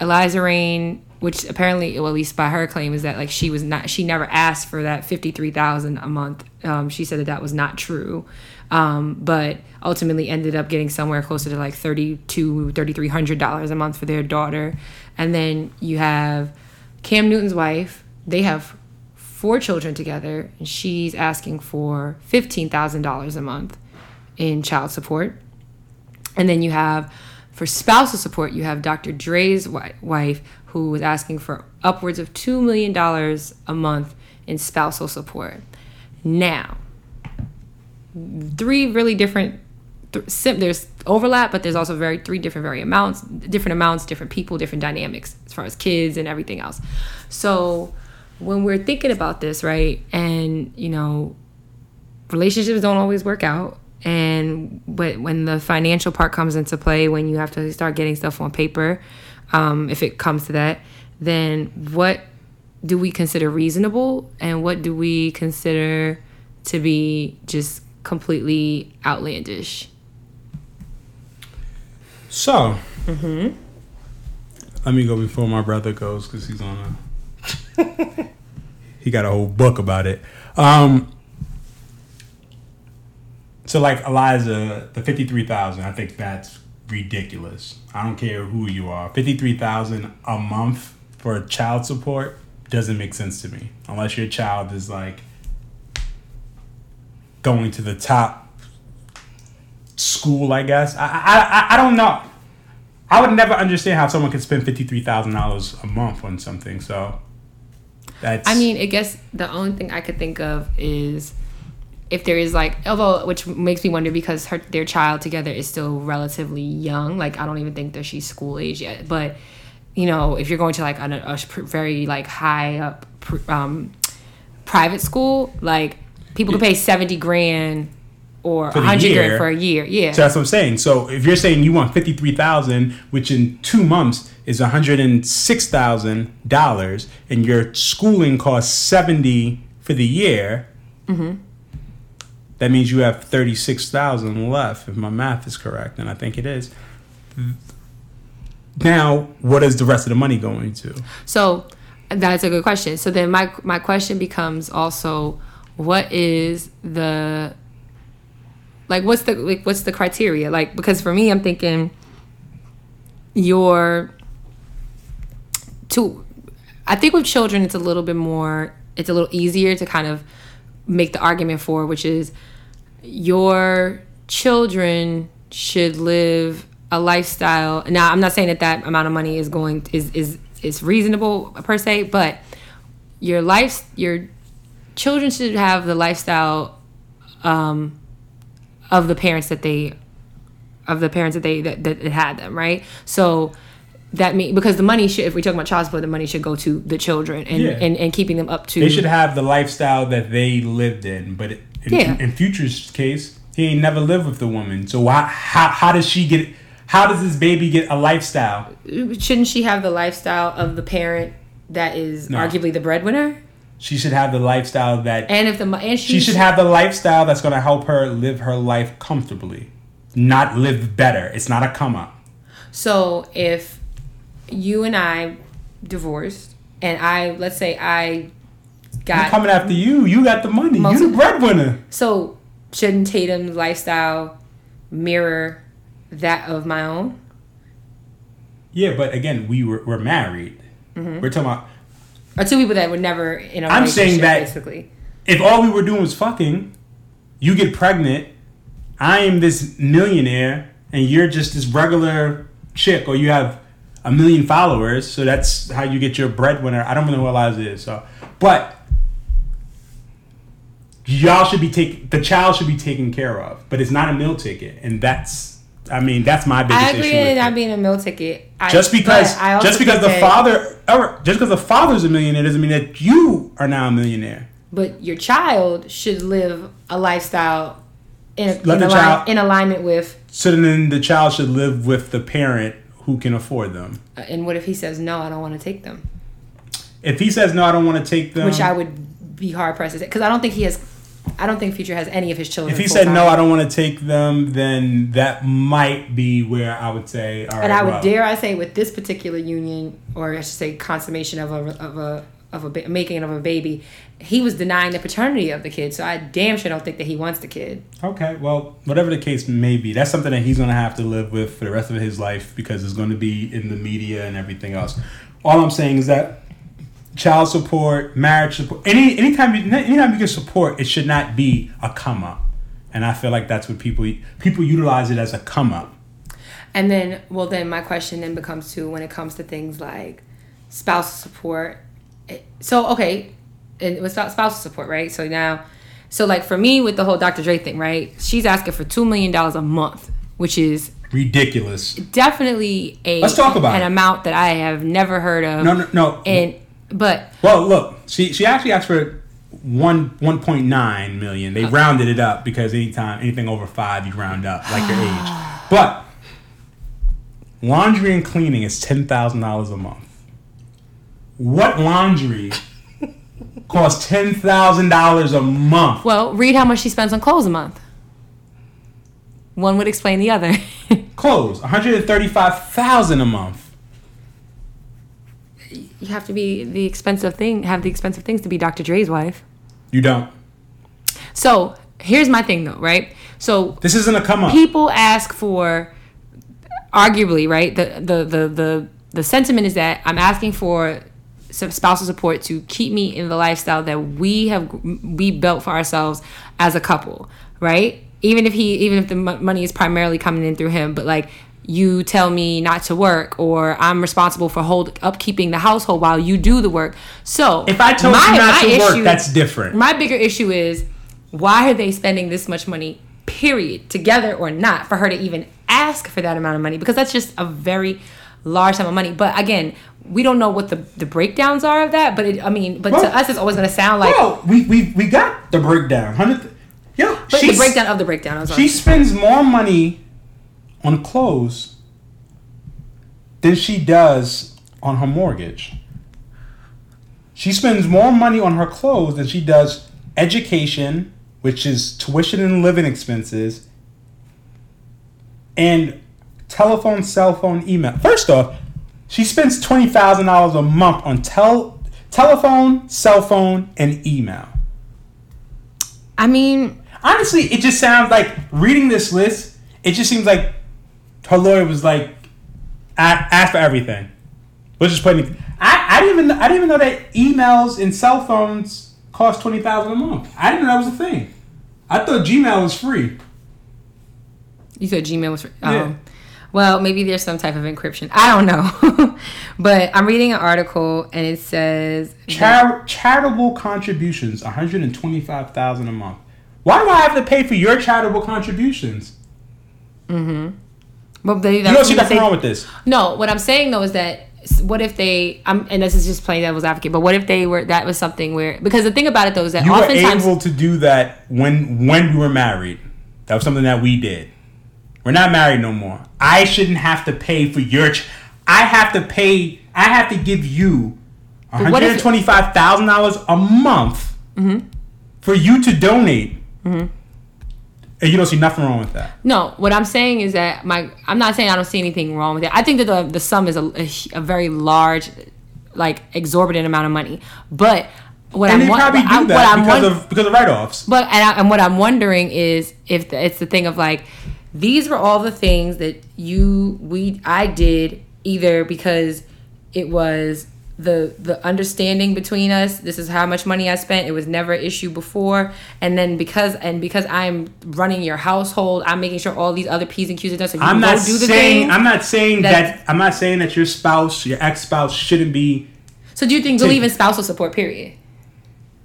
C: Eliza Reign, which apparently, well, at least by her claim, is that like she was not, she never asked for that fifty three thousand a month. Um, she said that that was not true, um, but ultimately ended up getting somewhere closer to like thirty two, thirty three hundred dollars a month for their daughter. And then you have Cam Newton's wife. They have four children together, and she's asking for fifteen thousand dollars a month in child support. And then you have for spousal support, you have Dr. Dre's wife who was asking for upwards of $2 million a month in spousal support. Now, three really different there's overlap but there's also very three different very amounts different amounts different people different dynamics as far as kids and everything else so when we're thinking about this right and you know relationships don't always work out and but when the financial part comes into play when you have to start getting stuff on paper um, if it comes to that then what do we consider reasonable and what do we consider to be just completely outlandish
B: So, let me go before my brother goes because he's on a. he got a whole book about it. Um. So, like Eliza, the fifty-three thousand, I think that's ridiculous. I don't care who you are. Fifty-three thousand a month for child support doesn't make sense to me, unless your child is like going to the top school, I guess. I I, I, I don't know. I would never understand how someone could spend fifty three thousand dollars a month on something. So that's.
C: I mean, I guess the only thing I could think of is if there is like, although which makes me wonder because her their child together is still relatively young. Like I don't even think that she's school age yet. But you know, if you're going to like a, a very like high up pr- um, private school, like people can pay seventy grand or
B: For
C: hundred
B: year.
C: grand for a year. Yeah.
B: So that's what I'm saying. So if you're saying you want fifty three thousand, which in two months is one hundred and six thousand dollars, and your schooling costs seventy for the year,
C: Mm-hmm.
B: That means you have thirty six thousand left, if my math is correct, and I think it is. Now, what is the rest of the money going to?
C: So that's a good question. So then my my question becomes also what is the like what's the like what's the criteria? Like because for me I'm thinking your to I think with children it's a little bit more it's a little easier to kind of make the argument for which is your children should live a lifestyle. Now i'm not saying that that amount of money is going is is is reasonable per se but your life your children should have the lifestyle um of the parents that they of the parents that they that, that had them right? So that mean because the money should if we talk about child support the money should go to the children and
B: Yeah.
C: and, and keeping them up to
B: They should have the lifestyle that they lived in, but in,
C: Yeah.
B: in Future's case, he ain't never lived with the woman. So why, how how does she get? How does this baby get a lifestyle?
C: shouldn't she have the lifestyle of the parent that is
B: No.
C: arguably the breadwinner
B: She should have the lifestyle that
C: and if the and
B: she should have the lifestyle that's going to help her live her life comfortably, not live better. It's not a come up.
C: So if you and I divorced, and I let's say I
B: I'm
C: got
B: coming after you. You got the money. You the breadwinner.
C: so shouldn't Tatum's lifestyle mirror that of my own?
B: Yeah, but again, we were we're married.
C: Mm-hmm.
B: We're talking about
C: Or two people that were never in a
B: I'm saying that-
C: basically.
B: if all we were doing was fucking, you get pregnant, I am this millionaire, and you're just this regular chick, or you have a million followers, so that's how you get your breadwinner. I don't really know who Eliza is, so but y'all should be taking the child should be taken care of, but it's not a meal ticket, and that's I mean that's my biggest
C: I agree
B: issue.
C: with it not
B: it.
C: being a meal ticket. I,
B: Just because just because the father or just because the father's a millionaire doesn't mean that you are now a millionaire.
C: but your child should live a lifestyle in, in, align-
B: child-
C: in alignment with.
B: So then the child should live with the parent who can afford them.
C: uh, And what if he says no? I don't want to take them,
B: If he says no, I don't want to take them.
C: which I would be hard pressed to say because I don't think he has. I don't think Future has any of his children.
B: if he said no, I don't want to take them, then that might be where I would say, all right.
C: And I would
B: well,
C: dare I say with this particular union, or I should say consummation of a of a of a ba- making of a baby, he was denying the paternity of the kid. So I damn sure don't think that he wants the kid.
B: Okay, well, whatever the case may be, that's something that he's going to have to live with for the rest of his life because it's going to be in the media and everything else. All I'm saying is that child support, marriage support, any anytime you, anytime you get support, it should not be a come up. And I feel like that's what people people utilize it as a come up.
C: And then, well, then my question then becomes to when it comes to things like spouse support. It- So okay, and was spou- spousal support, right? So now, so like for me with the whole Dr. Dre thing, right? She's asking for two million dollars a month, which is
B: Ridiculous.
C: definitely a
B: Let's talk about
C: an
B: it.
C: amount that I have never heard of.
B: No, no, no.
C: And but
B: Well, look, she she actually asked for one one point nine million. They rounded it up because anytime anything over five, you round up like your age. But laundry and cleaning is ten thousand dollars a month. What laundry costs ten thousand dollars a month?
C: well, read how much she spends on clothes a month. One would explain the other.
B: Clothes, one hundred and thirty-five thousand a month.
C: you have to be the expensive thing, have the expensive things to be Dr. Dre's wife.
B: You don't.
C: So here's my thing though, right? So
B: This isn't a come up.
C: people ask for arguably, right? The the the the the sentiment is that I'm asking for spousal support to keep me in the lifestyle that we have we built for ourselves as a couple, right? Even if he even if the mo- money is primarily coming in through him, but like you tell me not to work or I'm responsible for hold upkeeping the household while you do the work. So
B: If I told
C: my-
B: you not to work, that's different.
C: My bigger issue is why are they spending this much money, period, together or not, for her to even ask for that amount of money? Because that's just a very large sum of money. But again, we don't know what the, the breakdowns are of that. But it, I mean, but
B: Well-
C: to us, it's always going to sound like
B: Bro, we, we, we got the breakdown. Hundred. Yo,
C: but the breakdown of the breakdown.
B: She spends more money on clothes than she does on her mortgage. She spends more money on her clothes than she does education, which is tuition and living expenses, and telephone, cell phone, email. First off, she spends twenty thousand dollars a month on tel- telephone, cell phone, and email.
C: I mean,
B: Honestly, it just sounds like reading this list. It just seems like her lawyer was like, "A- "Ask for everything." Let's just put. it- I, I didn't even I didn't even know that emails and cell phones cost twenty thousand a month. I didn't know that was a thing. I thought Gmail was free.
C: you said Gmail was. Free.
B: Yeah.
C: Oh. Well, maybe there's some type of encryption. I don't know. but I'm reading an article and it says
B: Char- charitable contributions, one hundred and twenty-five thousand a month. Why do I have to pay for your charitable contributions? Mhm.
C: But they,
B: You don't see nothing wrong with this.
C: No, what I'm saying though is that what if they? I'm, and this is just playing devil's advocate. But what if they were? That was something where because the thing about it though is that
B: You were able to do that when when we were married. That was something that we did. We're not married no more. I shouldn't have to pay for your. Ch- I have to pay. I have to give you one hundred twenty-five thousand dollars a month
C: Mm-hmm.
B: for you to donate, and you don't see nothing wrong with that.
C: no. What I'm saying is that my I'm not saying I don't see anything wrong with it. I think that the the sum is a, a, a very large, like exorbitant amount of money. But what
B: And
C: I'm
B: they probably
C: what
B: do that because of because of write-offs.
C: But and, I, and what I'm wondering is if the, it's the thing of like these were all the things that you we I did either because it was the the understanding between us this is how much money I spent it was never an issue before and then because and because I'm running your household I'm making sure all these other P's and Q's are done so you
B: i'm not
C: do the
B: saying
C: thing
B: I'm not saying
C: that-
B: that I'm not saying that your spouse, your ex-spouse, shouldn't be.
C: so do you think believe in spousal support period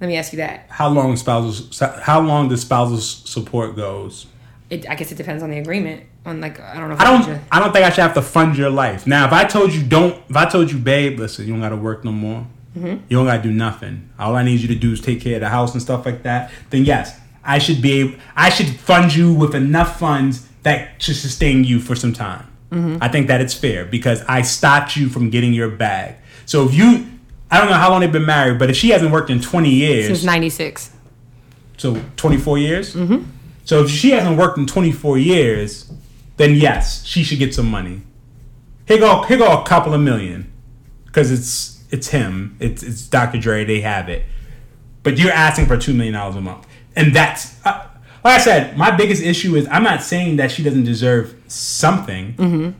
C: let me ask you that
B: How long spousal? How long does spousal support goes?
C: It, I guess it depends on the agreement on like I don't know if
B: I don't.
C: you.
B: I don't think I should have to fund your life. Now, if I told you don't, if I told you, babe, listen, you don't got to work no more.
C: Mm-hmm.
B: You don't got to do nothing. All I need you to do is take care of the house and stuff like that. Then yes, I should be. Able, I should fund you with enough funds that should sustain you for some time.
C: Mm-hmm.
B: I think that it's fair because I stopped you from getting your bag. So if you, I don't know how long they've been married, but if she hasn't worked in twenty years,
C: since 96
B: so 24 years? Mm-hmm. So if she hasn't worked in 24 years, then yes, she should get some money. Here go, here go a couple of million. Because it's it's him. It's it's Dr. Dre. They have it. But you're asking for $2 million a month. And that's, uh, like I said, my biggest issue is I'm not saying that she doesn't deserve something. Mm-hmm.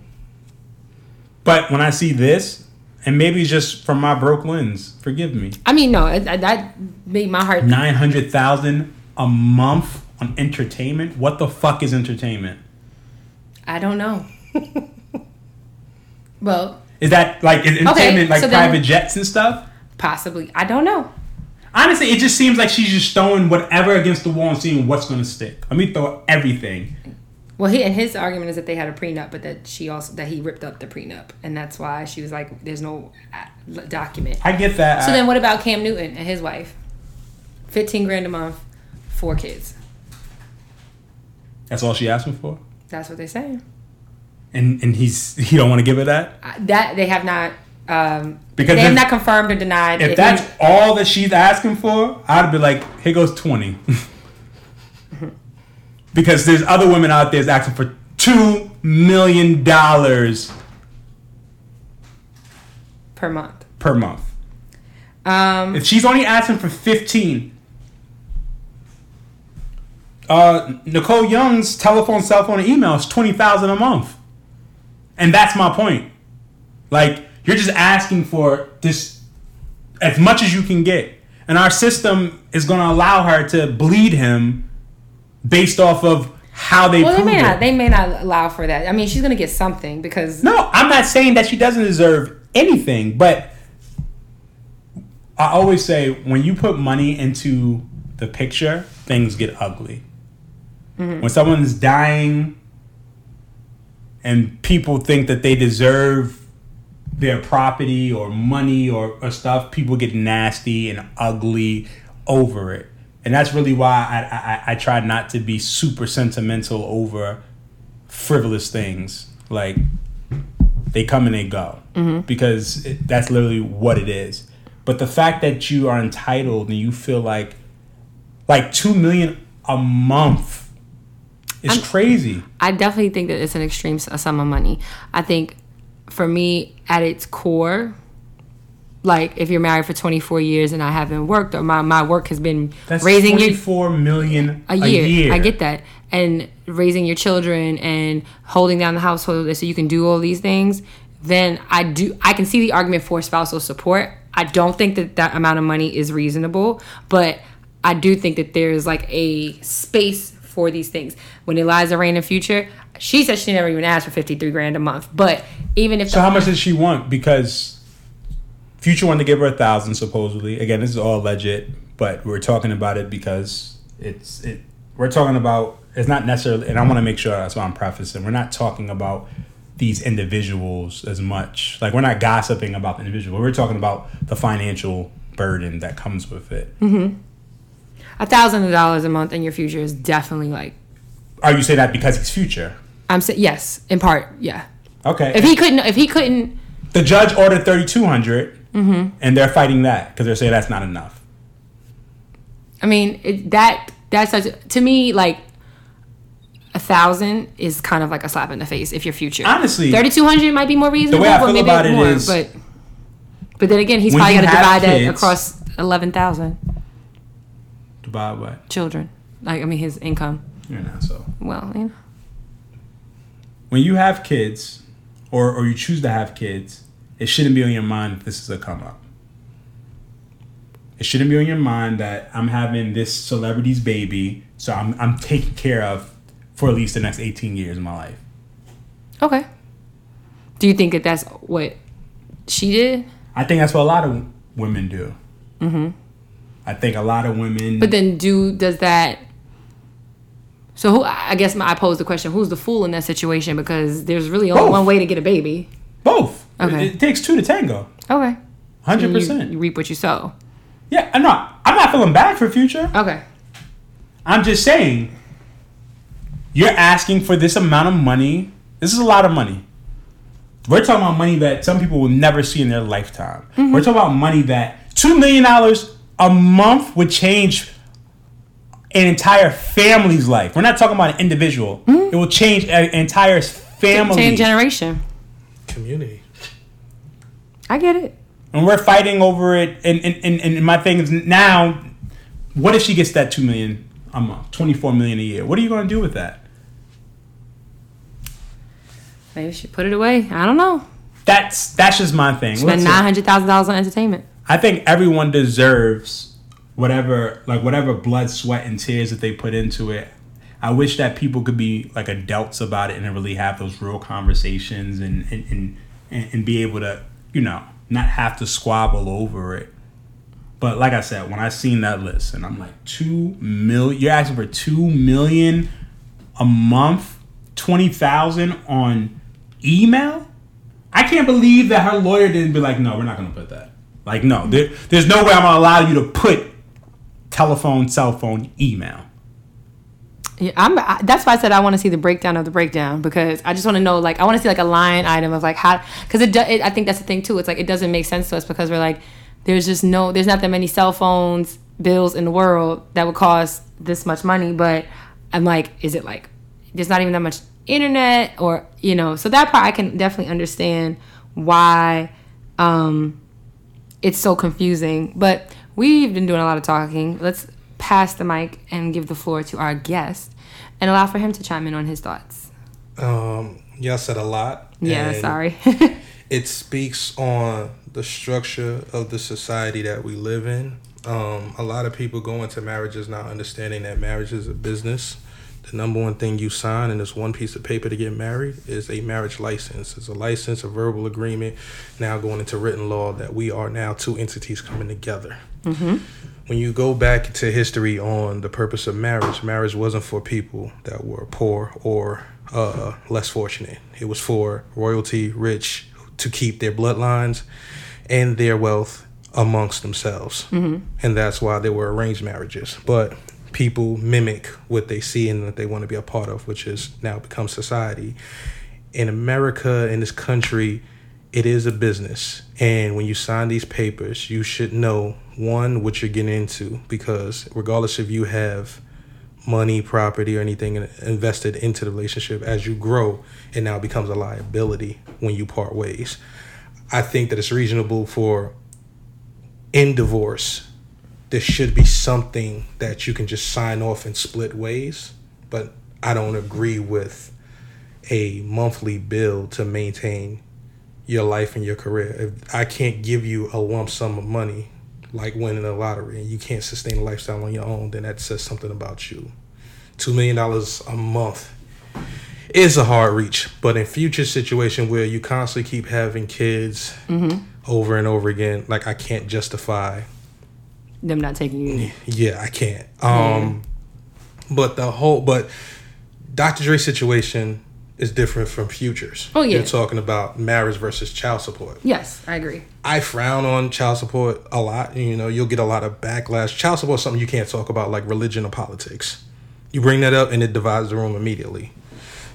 B: But when I see this, and maybe it's just from my broke lens, forgive me.
C: I mean, no, that made my heart.
B: nine hundred thousand a month on entertainment. What the fuck is entertainment?
C: I don't know. well,
B: Is that like is entertainment like
C: so
B: private jets and stuff?
C: possibly. I don't know.
B: Honestly, it just seems like she's just throwing whatever against the wall and seeing what's gonna stick. Let me throw everything.
C: Well, he and his argument is that they had a prenup, but that she also that he ripped up the prenup, and that's why she was like, "There's no uh, document."
B: I get that.
C: So
B: I-
C: then, what about Cam Newton and his wife? Fifteen grand a month, four kids.
B: That's all she asking for,
C: That's what they say.
B: and and he's he don't want to give her that
C: Uh, That they have not. Um,
B: Because
C: they have
B: if-
C: not confirmed or denied.
B: if
C: it.
B: that's all that she's asking for, I'd be like, here goes twenty. because there's other women out there that's asking for two million dollars
C: per month.
B: per month.
C: Um,
B: If she's only asking for 15, uh, Nicole Young's telephone, cell phone, and email is 20000 a month. And that's my point. Like, you're just asking for this as much as you can get. And our system is going to allow her to bleed him based off of how they
C: Well, they may
B: it.
C: not. They may not allow for that. I mean, she's gonna get something because
B: No, I'm not saying that she doesn't deserve anything, but I always say when you put money into the picture, things get ugly. Mm-hmm. When someone's dying and people think that they deserve their property or money or, or stuff, people get nasty and ugly over it. And that's really why I, I, I try not to be super sentimental over frivolous things. Like they come and they go mm-hmm. because it, that's literally what it is. But the fact that you are entitled and you feel like like two million a month is crazy.
C: I definitely think that it's an extreme sum of money. I think for me, at its core, like if you're married for 24 years and I haven't worked or my, my work has been
B: That's
C: raising you
B: four million
C: a year. I get that. And raising your children and holding down the household so you can do all these things, then I do I can see the argument for spousal support. I don't think that that amount of money is reasonable, but I do think that there's like a space for these things. When Eliza Reign in future, she said she never even asked for 53 grand a month, but even if
B: So how much does she want? Because Future wanted to give her a thousand supposedly. Again, this is all alleged, but we're talking about it because it's it. We're talking about it's not necessarily, and I want to make sure that's why I'm prefacing. We're not talking about these individuals as much. Like we're not gossiping about the individual. We're talking about the financial burden that comes with it. Mm-hmm.
C: A thousand dollars a month in your future is definitely like
B: Are you saying that because he's Future?
C: I'm saying yes, in part, yeah.
B: Okay.
C: If he couldn't, if he couldn't,
B: the judge ordered thirty two hundred,
C: Mm-hmm.
B: and they're fighting that because they're saying that's not enough.
C: I mean, it, that that's such to me like a thousand is kind of like a slap in the face if you're future.
B: Honestly,
C: thirty two hundred might be more reasonable, The
B: way I
C: but
B: feel about it
C: more.
B: is-
C: but but then again, he's probably got to divide that across eleven thousand
B: Buy what?
C: children. Like I mean, his income.
B: You know, so
C: Well, you know,
B: when you have kids, or or you choose to have kids, it shouldn't be on your mind if this is a come up. It shouldn't be on your mind that I'm having this celebrity's baby, so I'm I'm taken care of for at least the next 18 years of my life.
C: okay. Do you think that that's what she did?
B: I think that's what a lot of women do. Mm-hmm. I think a lot of women.
C: But then, do does that? So who? I guess my, I pose the question: Who's the fool in that situation? Because there's really only
B: Both.
C: one way to get a baby.
B: both.
C: Okay.
B: It, it takes two to tango.
C: Okay.
B: Hundred percent.
C: you reap what you sow.
B: Yeah, I'm not. I'm not feeling bad for future.
C: Okay.
B: I'm just saying, you're asking for this amount of money. This is a lot of money. We're talking about money that some people will never see in their lifetime.
C: Mm-hmm.
B: We're talking about money that two million dollars a month would change an entire family's life. We're not talking about an individual. Mm. It will change an entire family.
C: Change generation.
D: Community.
C: I get it.
B: and we're fighting over it. And, and, and, and my thing is now, what if she gets that two million a month, twenty four million a year? What are you going to do with that?
C: Maybe she put it away. I don't know.
B: That's that's just my thing.
C: Spend nine hundred thousand dollars on entertainment.
B: I think everyone deserves whatever, like whatever blood, sweat, and tears that they put into it. I wish that people could be like adults about it and really have those real conversations and and, and, and be able to, you know, not have to squabble over it. But like I said, when I seen that list and I'm like two million, you're asking for two million a month, twenty thousand on email. I can't believe that her lawyer didn't be like, no, we're not to put that. Like, no, there, there's no way I'm to allow you to put telephone, cell phone, email.
C: Yeah, I'm. I, that's why I said I want to see the breakdown of the breakdown because I just want to know, like, I want to see like a line item of like how, because it, it. I think that's the thing too. It's like it doesn't make sense to us because we're like, there's just no, there's not that many cell phones bills in the world that would cost this much money. But I'm like, is it like, there's not even that much internet or you know, so that part I can definitely understand why, um, it's so confusing. But we've been doing a lot of talking. Let's pass the mic and give the floor to our guest and allow for him to chime in on his thoughts.
D: Um, y'all said a lot.
C: Yeah, sorry.
D: It speaks on the structure of the society that we live in. Um, a lot of people go into marriages not understanding that marriage is a business, the number one thing you sign in this one piece of paper to get married is a marriage license. It's a license, a verbal agreement, now going into written law that we are now two entities coming together. When you go back to history on the purpose of marriage, marriage wasn't for people that were poor or uh, less fortunate. It was for royalty, rich, to keep their bloodlines and their wealth amongst themselves. And that's why there were arranged marriages. But people mimic what they see and that they want to be a part of, which has now become society. In America, in this country, it is a business. And when you sign these papers, you should know one, what you're getting into, because regardless if you have money, property, or anything invested into the relationship, as you grow, it now becomes a liability when you part ways. I think that it's reasonable for in divorce, there should be something that you can just sign off and split ways. But I don't agree with a monthly bill to maintain your life and your career. If I can't give you a lump sum of money, like winning the lottery, and you can't sustain a lifestyle on your own, then that says something about you. Two million dollars a month is a hard reach, but in future situation where you constantly keep having kids mm-hmm. over and over again, like I can't justify
C: Them not taking you.
D: yeah, I can't. Um, but the whole, but Dr. Dre's situation is different from Futures.
C: Oh, yeah.
D: you're talking about marriage versus child support.
C: Yes, I agree.
D: I frown on child support a lot. You know, you'll get a lot of backlash. Child support is something you can't talk about, like religion or politics. You bring that up, and it divides the room immediately.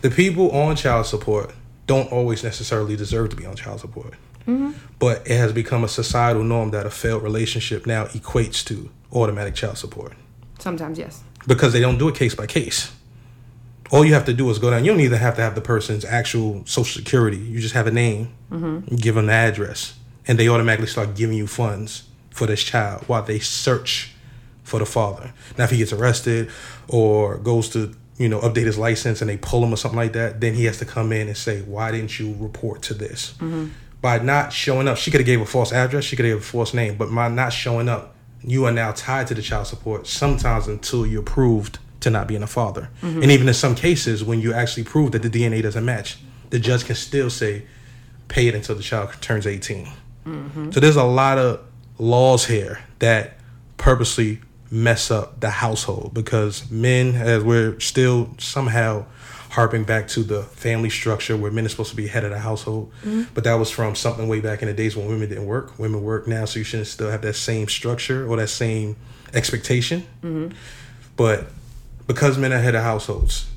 D: The people on child support don't always necessarily deserve to be on child support. Mm-hmm. But it has become a societal norm that a failed relationship now equates to automatic child support
C: Sometimes, yes.
D: because they don't do it case by case. All you have to do is go down. You don't even have to have the person's actual social security. You just have a name, mm-hmm. you give them the address, and they automatically start giving you funds for this child while they search for the father. Now, if he gets arrested or goes to you know update his license and they pull him or something like that, then he has to come in and say, "Why didn't you report to this?" Mm-hmm. By not showing up, she could have gave a false address, she could have gave a false name, but by not showing up, you are now tied to the child support. Sometimes until you're proved to not being a father, mm-hmm. and even in some cases, when you actually prove that the DNA doesn't match, the judge can still say, "Pay it until the child turns 18." Mm-hmm. So there's a lot of laws here that purposely mess up the household because men, as we're still somehow harping back to the family structure where men are supposed to be head of the household, mm-hmm. but that was from something way back in the days when women didn't work. Women work now, so you shouldn't still have that same structure or that same expectation. Mm-hmm. But because men are head of households,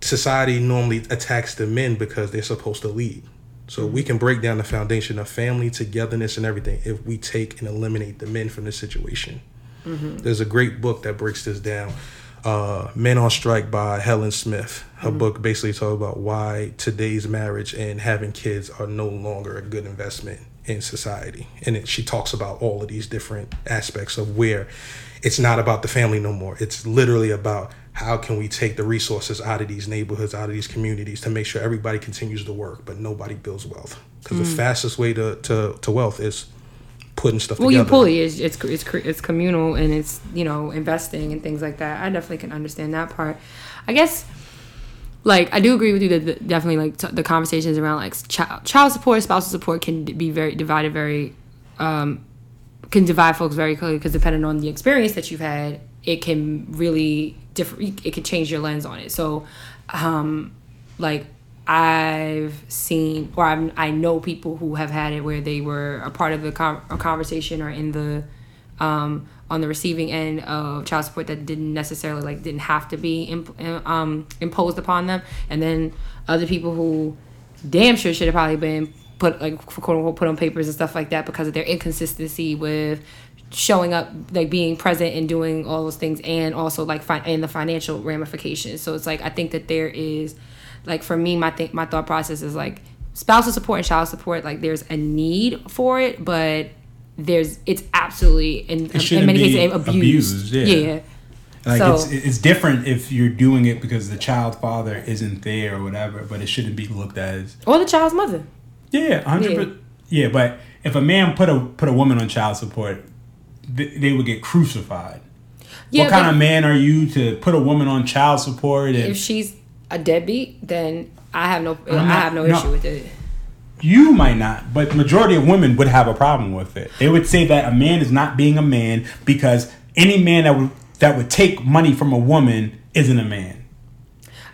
D: society normally attacks the men because they're supposed to lead. So we mm-hmm. can break down the foundation of family, togetherness, and everything if we take and eliminate the men from this situation. There's a great book that breaks this down. Uh, Men on Strike by Helen Smith. Her book basically talks about why today's marriage and having kids are no longer a good investment in society. And it, she talks about all of these different aspects of where it's not about the family no more. It's literally about how can we take the resources out of these neighborhoods, out of these communities to make sure everybody continues to work, but nobody builds wealth. Because the fastest way to, to, to wealth is putting stuff
C: Well, you
D: together.
C: pulley is it's it's cr- it's communal and it's you know investing and things like that. I definitely can understand that part. I guess like I do agree with you that the, definitely like t- the conversations around like child child support, spousal support can be very divided very um can divide folks very clearly because depending on the experience that you've had, it can really differ. It could change your lens on it. So, um, like I've seen or I'm, I know people who have had it where they were a part of the a conversation or in the um, on the receiving end of child support that didn't necessarily like didn't have to be imp- um, imposed upon them, and then other people who damn sure should have probably been put like quote unquote put on papers and stuff like that because of their inconsistency with showing up like being present and doing all those things and also like fi- and the financial ramifications. So it's like i think that there is like for me my think my thought process is like spousal support and child support like there's a need for it but there's it's absolutely in, in many cases abused,
B: abused, yeah.
C: yeah
B: Like
C: So-
B: it's it's different if you're doing it because the child father isn't there or whatever, but it shouldn't be looked at as
C: or the child's mother
B: yeah, hundred
C: Yeah.
B: Yeah, but if a man put a put a woman on child support, th- they would get crucified.
C: Yeah,
B: what kind of man are you to put a woman on child support? And
C: If she's a deadbeat, then I have no I have no,
B: no.
C: issue with it.
B: You might not, but majority of women would have a problem with it. They would say that a man is not being a man because any man that would that would take money from a woman isn't a man.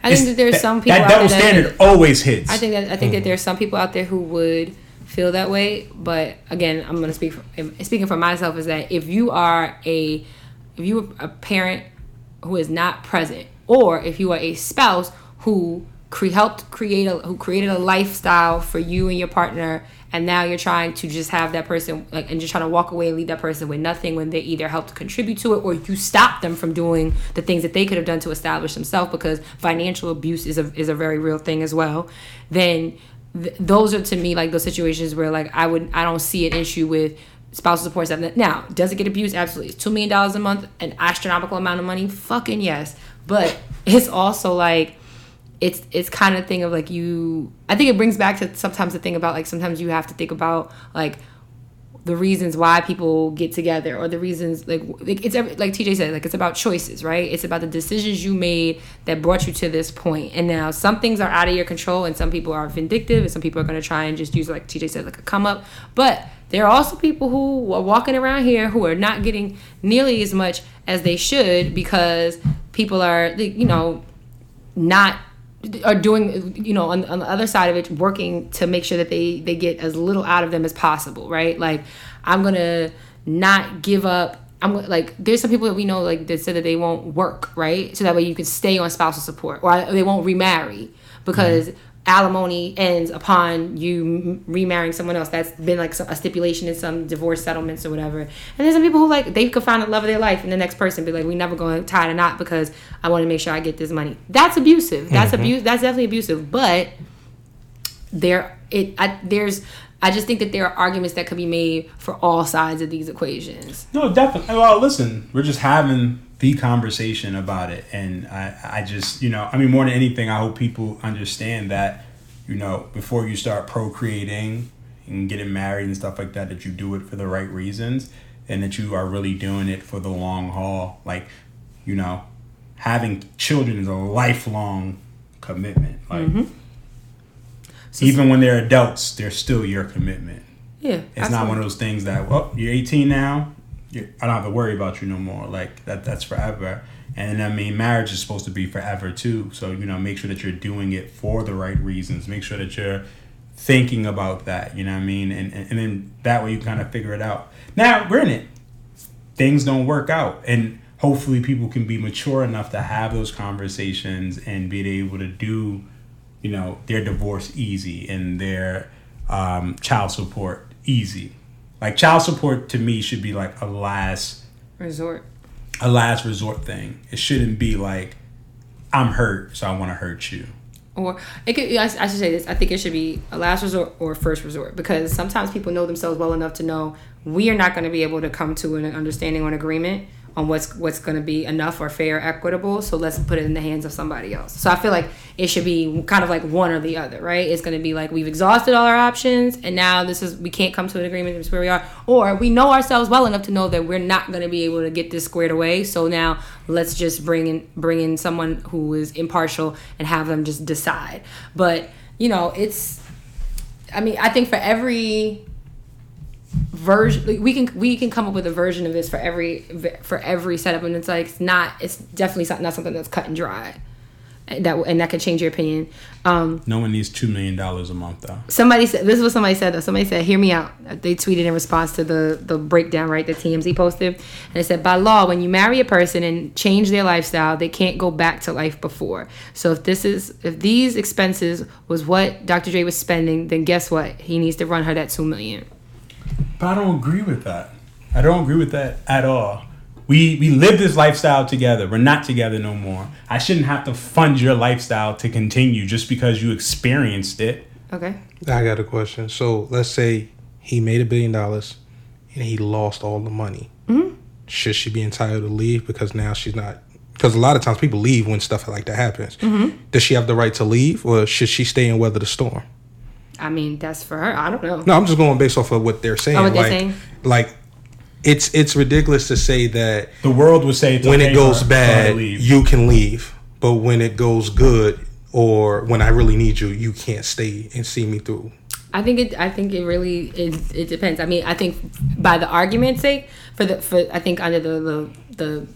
C: I think
B: It's-
C: that there's some people
B: that
C: out
B: double
C: there
B: standard
C: that,
B: always hits.
C: I think that I think that there's some people out there who would feel that way, but again, I'm gonna speak for, speaking for myself is that if you are a if you are a parent who is not present, or if you are a spouse who cre- helped create a who created a lifestyle for you and your partner, and now you're trying to just have that person like and just trying to walk away and leave that person with nothing when they either helped contribute to it or you stop them from doing the things that they could have done to establish themselves because financial abuse is a is a very real thing as well. Then th- those are to me like those situations where like I would I don't see an issue with spousal support stuff. Now, does it get abused? Absolutely. It's Two million dollars a month, an astronomical amount of money. Fucking yes. But it's also like it's it's kind of thing of like you. I think it brings back to sometimes the thing about like sometimes you have to think about like the reasons why people get together or the reasons like it's like TJ said like it's about choices right it's about the decisions you made that brought you to this point and now some things are out of your control and some people are vindictive and some people are going to try and just use like TJ said like a come up but there are also people who are walking around here who are not getting nearly as much as they should because people are you know not are doing you know on, on the other side of it working to make sure that they they get as little out of them as possible right? Like i'm gonna not give up. I'm like there's some people that we know like that said that they won't work right? So that way you can stay on spousal support or they won't remarry because mm-hmm. Alimony ends upon you remarrying someone else. That's been like a stipulation in some divorce settlements or whatever. And there's some people who like they could find the love of their life and the next person be like we never going to tie a knot because i want to make sure i get this money. That's abusive. That's mm-hmm. abuse that's definitely abusive. But there it I, there's i just think that there are arguments that could be made for all sides of these equations.
B: No, definitely. Well, listen, we're just having the conversation about it, and I, I just, you know, I mean, more than anything, I hope people understand that, you know, before you start procreating and getting married and stuff like that, that you do it for the right reasons, and that you are really doing it for the long haul. Like, you know, having children is a lifelong commitment. Like, mm-hmm. even when they're adults, they're still your commitment.
C: yeah
B: It's not one of those things that well, you're 18 now. I don't have to worry about you no more. Like that, that's forever. And I mean, marriage is supposed to be forever too. So you know, make sure that you're doing it for the right reasons. Make sure that you're thinking about that. You know what I mean? And and, and then that way you kind of figure it out. Now, granted, things don't work out, and hopefully people can be mature enough to have those conversations and be able to do, you know, their divorce easy and their um, child support easy. Like child support to me should be like a last
C: resort
B: a last resort thing. It shouldn't be like I'm hurt, so I want to hurt you.
C: or it could I, I should say this i think it should be a last resort or a first resort because sometimes people know themselves well enough to know we are not going to be able to come to an understanding or an agreement on what's what's going to be enough or fair equitable so let's put it in the hands of somebody else. So i feel like it should be kind of like one or the other right? It's going to be like we've exhausted all our options and now this is we can't come to an agreement this is where we are. Or we know ourselves well enough to know that we're not going to be able to get this squared away so now let's just bring in bring in someone who is impartial and have them just decide. But you know it's i mean i think for every version we can we can come up with a version of this for every for every setup and it's like it's not it's definitely not, not something that's cut and dry and that and that can change your opinion. Um
B: No one needs two million dollars a month though.
C: somebody said this is what somebody said though. Somebody said hear me out. They tweeted in response to the the breakdown right that tmz posted. And it said by law when you marry a person and change their lifestyle they can't go back to life before. So if this is if these expenses was what dr Dre was spending then guess what? He needs to run her that two million
B: But I don't agree with that. I don't agree with that at all. We we live this lifestyle together. We're not together no more. I shouldn't have to fund your lifestyle to continue just because you experienced it.
C: okay
D: I got a question. So let's say he made a billion dollars and he lost all the money.
C: Mm-hmm.
D: Should she be entitled to leave because now she's not? Because a lot of times people leave when stuff like that happens.
C: Mm-hmm.
D: Does she have the right to leave, or should she stay and weather the storm?
C: I mean, that's for her. I don't know.
D: No, I'm just going based off of what they're saying.
C: Oh, what they're
D: like,
C: saying?
D: like it's it's ridiculous to say that
B: The world would say
D: when it goes
B: for- for her
D: bad, you can leave, but when it goes good or when I really need you, you can't stay and see me through.
C: I think it. I think it really. It, it depends. I mean, I think by the argument's sake, for the for I think under the the the,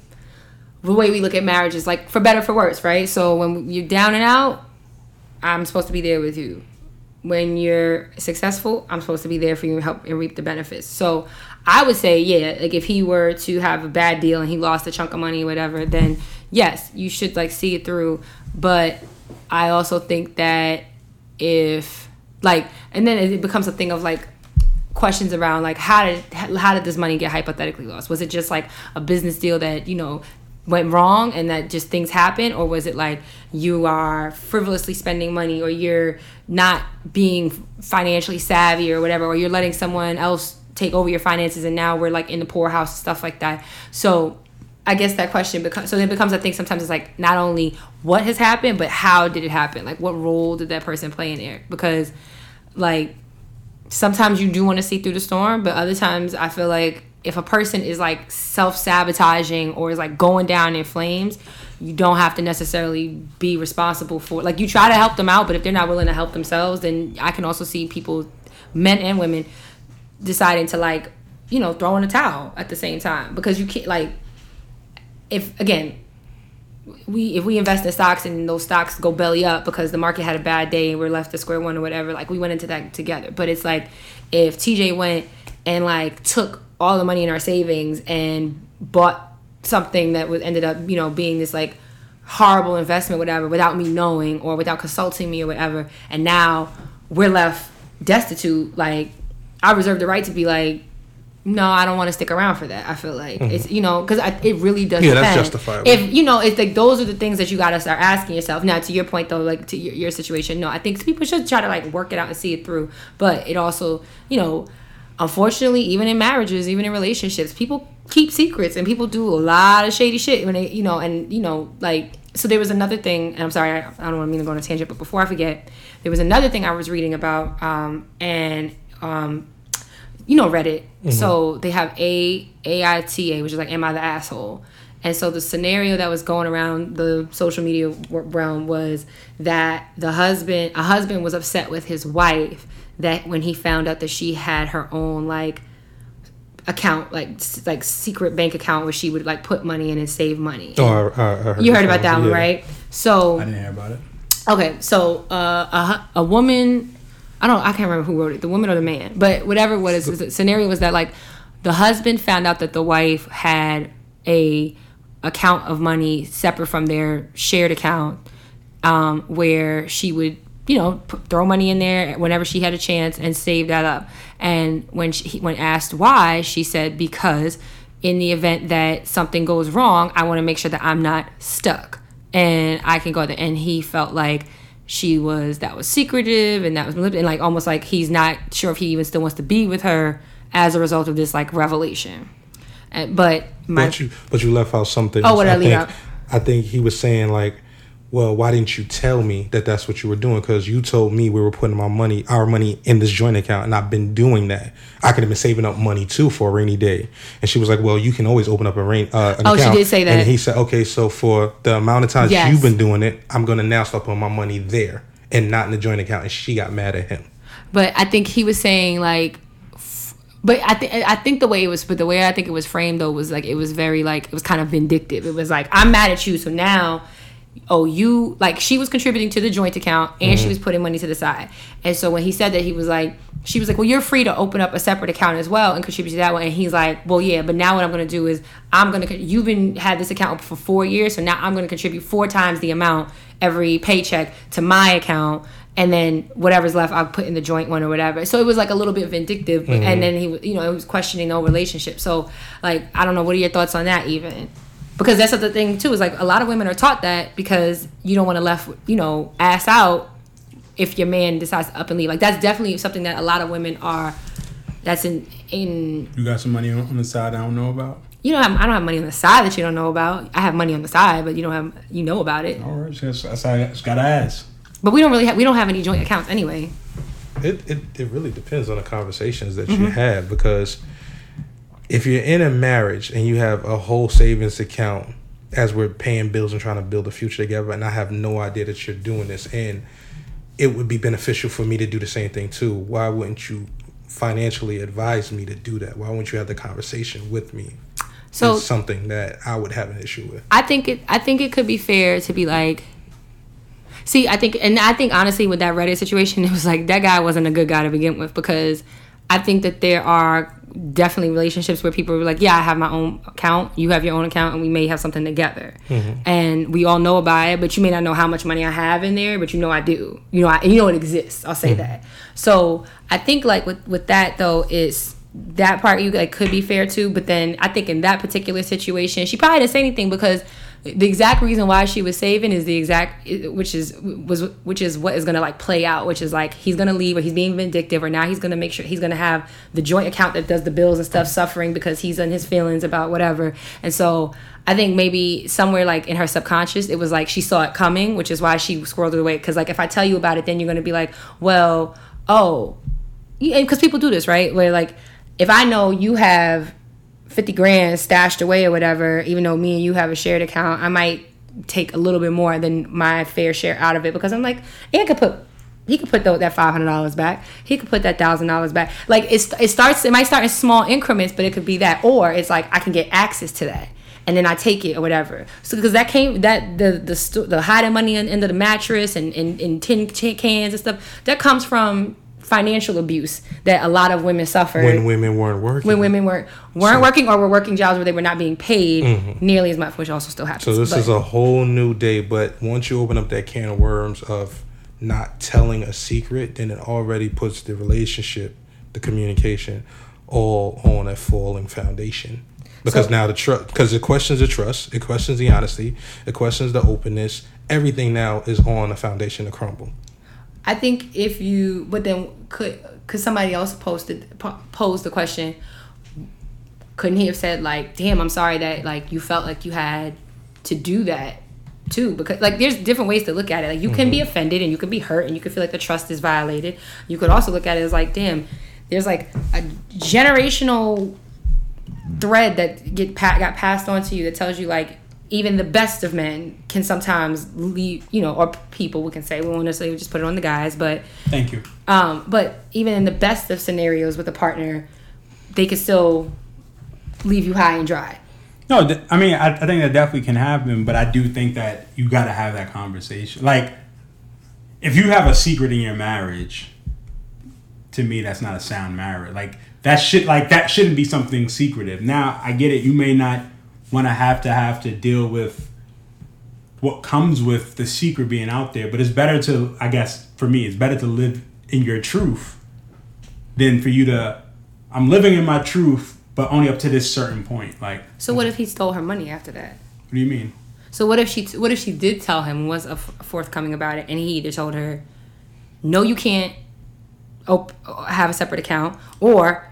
C: the way we look at marriage is like for better for worse, right? So when you're down and out, I'm supposed to be there with you. When you're successful, I'm supposed to be there for you and help and reap the benefits. So I would say, yeah, like if he were to have a bad deal and he lost a chunk of money, whatever, then yes, you should like see it through. But I also think that if like and then it becomes a thing of like questions around like how did how did this money get hypothetically lost was it just like a business deal that you know went wrong and that just things happen? Or was it like you are frivolously spending money or you're not being financially savvy or whatever or you're letting someone else take over your finances and now we're like in the poorhouse stuff like that? So I guess that question becomes so it becomes I think sometimes it's like not only what has happened but how did it happen? Like what role did that person play in there because like sometimes you do want to see through the storm but other times I feel like if a person is like self-sabotaging or is like going down in flames you don't have to necessarily be responsible for like you try to help them out but if they're not willing to help themselves then I can also see people men and women deciding to like you know throw in a towel at the same time. Because you can't like if again we if we invest in stocks and those stocks go belly up because the market had a bad day and we're left to square one or whatever like we went into that together. But it's like if tj went and like took all the money in our savings and bought something that was ended up you know being this like horrible investment whatever without me knowing or without consulting me or whatever and now we're left destitute like i reserve the right to be like no, I don't want to stick around for that. I feel like it's you know because it really does.
D: Mm-hmm. Yeah, that's
C: depend.
D: justifiable.
C: If you know, it's like those are the things that you got to start asking yourself. Now, to your point though, like to your, your situation, no, I think people should try to like work it out and see it through. But it also, you know, unfortunately, even in marriages, even in relationships, people keep secrets and people do a lot of shady shit when they, you know, and you know, like so there was another thing, and I'm sorry, I, I don't want to mean to go on a tangent, but before I forget, there was another thing I was reading about, um, and um, you know Reddit. So they have a AITA, which is like, "Am I the asshole?" And so the scenario that was going around the social media realm was that the husband, a husband, was upset with his wife that when he found out that she had her own like account, like like secret bank account where she would like put money in and save money.
D: Oh, I, I, I heard
C: you heard about that one,
D: yeah.
C: right? So
B: I didn't hear about it.
C: Okay, so uh, a, a woman, I don't, I can't remember who wrote it, the woman or the man, but whatever. What is the scenario was that like the husband found out that the wife had a account of money separate from their shared account, um, where she would you know p- throw money in there whenever she had a chance and save that up. And when she when asked why, she said because in the event that something goes wrong, I want to make sure that I'm not stuck and I can go there. And he felt like she was that was secretive and that was and like almost like he's not sure if he even still wants to be with her as a result of this like revelation. And, but my
D: But you, but you left out something.
C: Oh, what did I leave
D: think,
C: out?
D: I think he was saying like, well, why didn't you tell me that that's what you were doing? Because you told me we were putting my money, our money, in this joint account, and I've been doing that. I could have been saving up money too for a rainy day. And she was like, well, you can always open up a rain. Uh,
C: Oh, she
D: account.
C: did say that.
D: And he said, okay, so for the amount of times
C: Yes.
D: you've been doing it, I'm gonna now start putting my money there and not in the joint account. And she got mad at him.
C: but I think he was saying like, but I think I think the way it was, but the way I think it was framed though was like it was very like it was kind of vindictive. It was like I'm mad at you, so now, oh you like she was contributing to the joint account and she mm-hmm. was putting money to the side, and so when he said that he was like. She was like, "Well, you're free to open up a separate account as well and contribute to that one." And he's like, "Well, yeah, but now what I'm going to do is I'm going to you've been had this account for four years, so now I'm going to contribute four times the amount every paycheck to my account, and then whatever's left I'll put in the joint one or whatever. So it was like a little bit vindictive, but and mm-hmm. then he was- you know it was questioning the whole relationship. So like I don't know, what are your thoughts on that even? Because that's the thing too is like a lot of women are taught that because you don't want to left you know ass out if your man decides to up and leave. Like that's definitely something that a lot of women are. That's in in
B: You got some money on, the side I don't know about.
C: you know I don't have money on the side that you don't know about. I have money on the side, but you don't have you know about it.
B: All right, just, that's how I just gotta ask.
C: But we don't really have we don't have any joint accounts anyway.
D: It, it, it really depends on the conversations that
C: Mm-hmm.
D: you have because if you're in a marriage and you have a whole savings account as we're paying bills and trying to build a future together, and I have no idea that you're doing this, and it would be beneficial for me to do the same thing too. Why wouldn't you financially advise me to do that? Why wouldn't you have the conversation with me?
C: So
D: It's something that I would have an issue with.
C: I think it. I think it could be fair to be like. See, I think, and I think honestly, with that Reddit situation, it was like that guy wasn't a good guy to begin with because I think that there are definitely relationships where people are like, "Yeah, I have my own account, you have your own account, and we may have something together, mm-hmm. and we all know about it, but you may not know how much money I have in there, but you know I do, you know, I, you know it exists. I'll say mm-hmm. that. So I think like with with that though is that part you like could be fair too, but then I think in that particular situation, she probably didn't say anything because the exact reason why she was saving is the exact which is was which is what is gonna like play out, which is like he's gonna leave or he's being vindictive or now he's gonna make sure he's gonna have the joint account that does the bills and stuff suffering because he's in his feelings about whatever. And so I think maybe somewhere like in her subconscious, it was like she saw it coming, which is why she squirreled it away. Because like if I tell you about it, then you're gonna be like, well, oh, because people do this, right? Where like if I know you have 50 grand stashed away or whatever, even though me and you have a shared account, I might take a little bit more than my fair share out of it because I'm like, Ian could put he could put that five hundred dollars back. He could put that thousand dollars back. Like it, it starts. It might start in small increments, but it could be that, or it's like I can get access to that, and then I take it or whatever. So because that came that the the the hiding money into the mattress and in in tin tin cans and stuff that comes from financial abuse that a lot of women suffer
D: When women weren't working.
C: when women weren't weren't working or were working jobs where they were not being paid nearly as much, which also still happens.
D: Mm-hmm. So this
C: But-
D: is a whole new day. But once you open up that can of worms of not telling a secret, then it already puts the relationship, the communication, all on a falling foundation. Because
C: So-
D: now the trust, because it questions the trust, it questions the honesty, it questions the openness. Everything now is on a foundation to crumble.
C: I think if you, but then could could somebody else posted po- pose the question? Couldn't he have said like, "Damn, I'm sorry that like you felt like you had to do that too?" Because like there's different ways to look at it. Like you can be mm-hmm. offended and you can be hurt and you can feel like the trust is violated. You could also look at it as like, "Damn, there's like a generational thread that get pa- got passed on to you that tells you like." Even the best of men can sometimes leave, you know, or people we can say we won't necessarily just put it on the guys, but
B: Thank you.
C: um, but even in the best of scenarios with a partner, they could still leave you high and dry.
B: No, th- I mean, I, I think that definitely can happen, but I do think that you got to have that conversation. Like, if you have a secret in your marriage, to me, that's not a sound marriage. Like that shit, like that shouldn't be something secretive. Now, I get it. You may not want I have to have to deal with what comes with the secret being out there, but it's better to, I guess, for me, it's better to live in your truth than for you to. I'm living in my truth, but only up to this certain point. Like,
C: So what if he stole her money after that?
B: what do you mean?
C: So what if she what if she did tell him was a f- forthcoming about it and he either told her, no, you can't op- have a separate account, or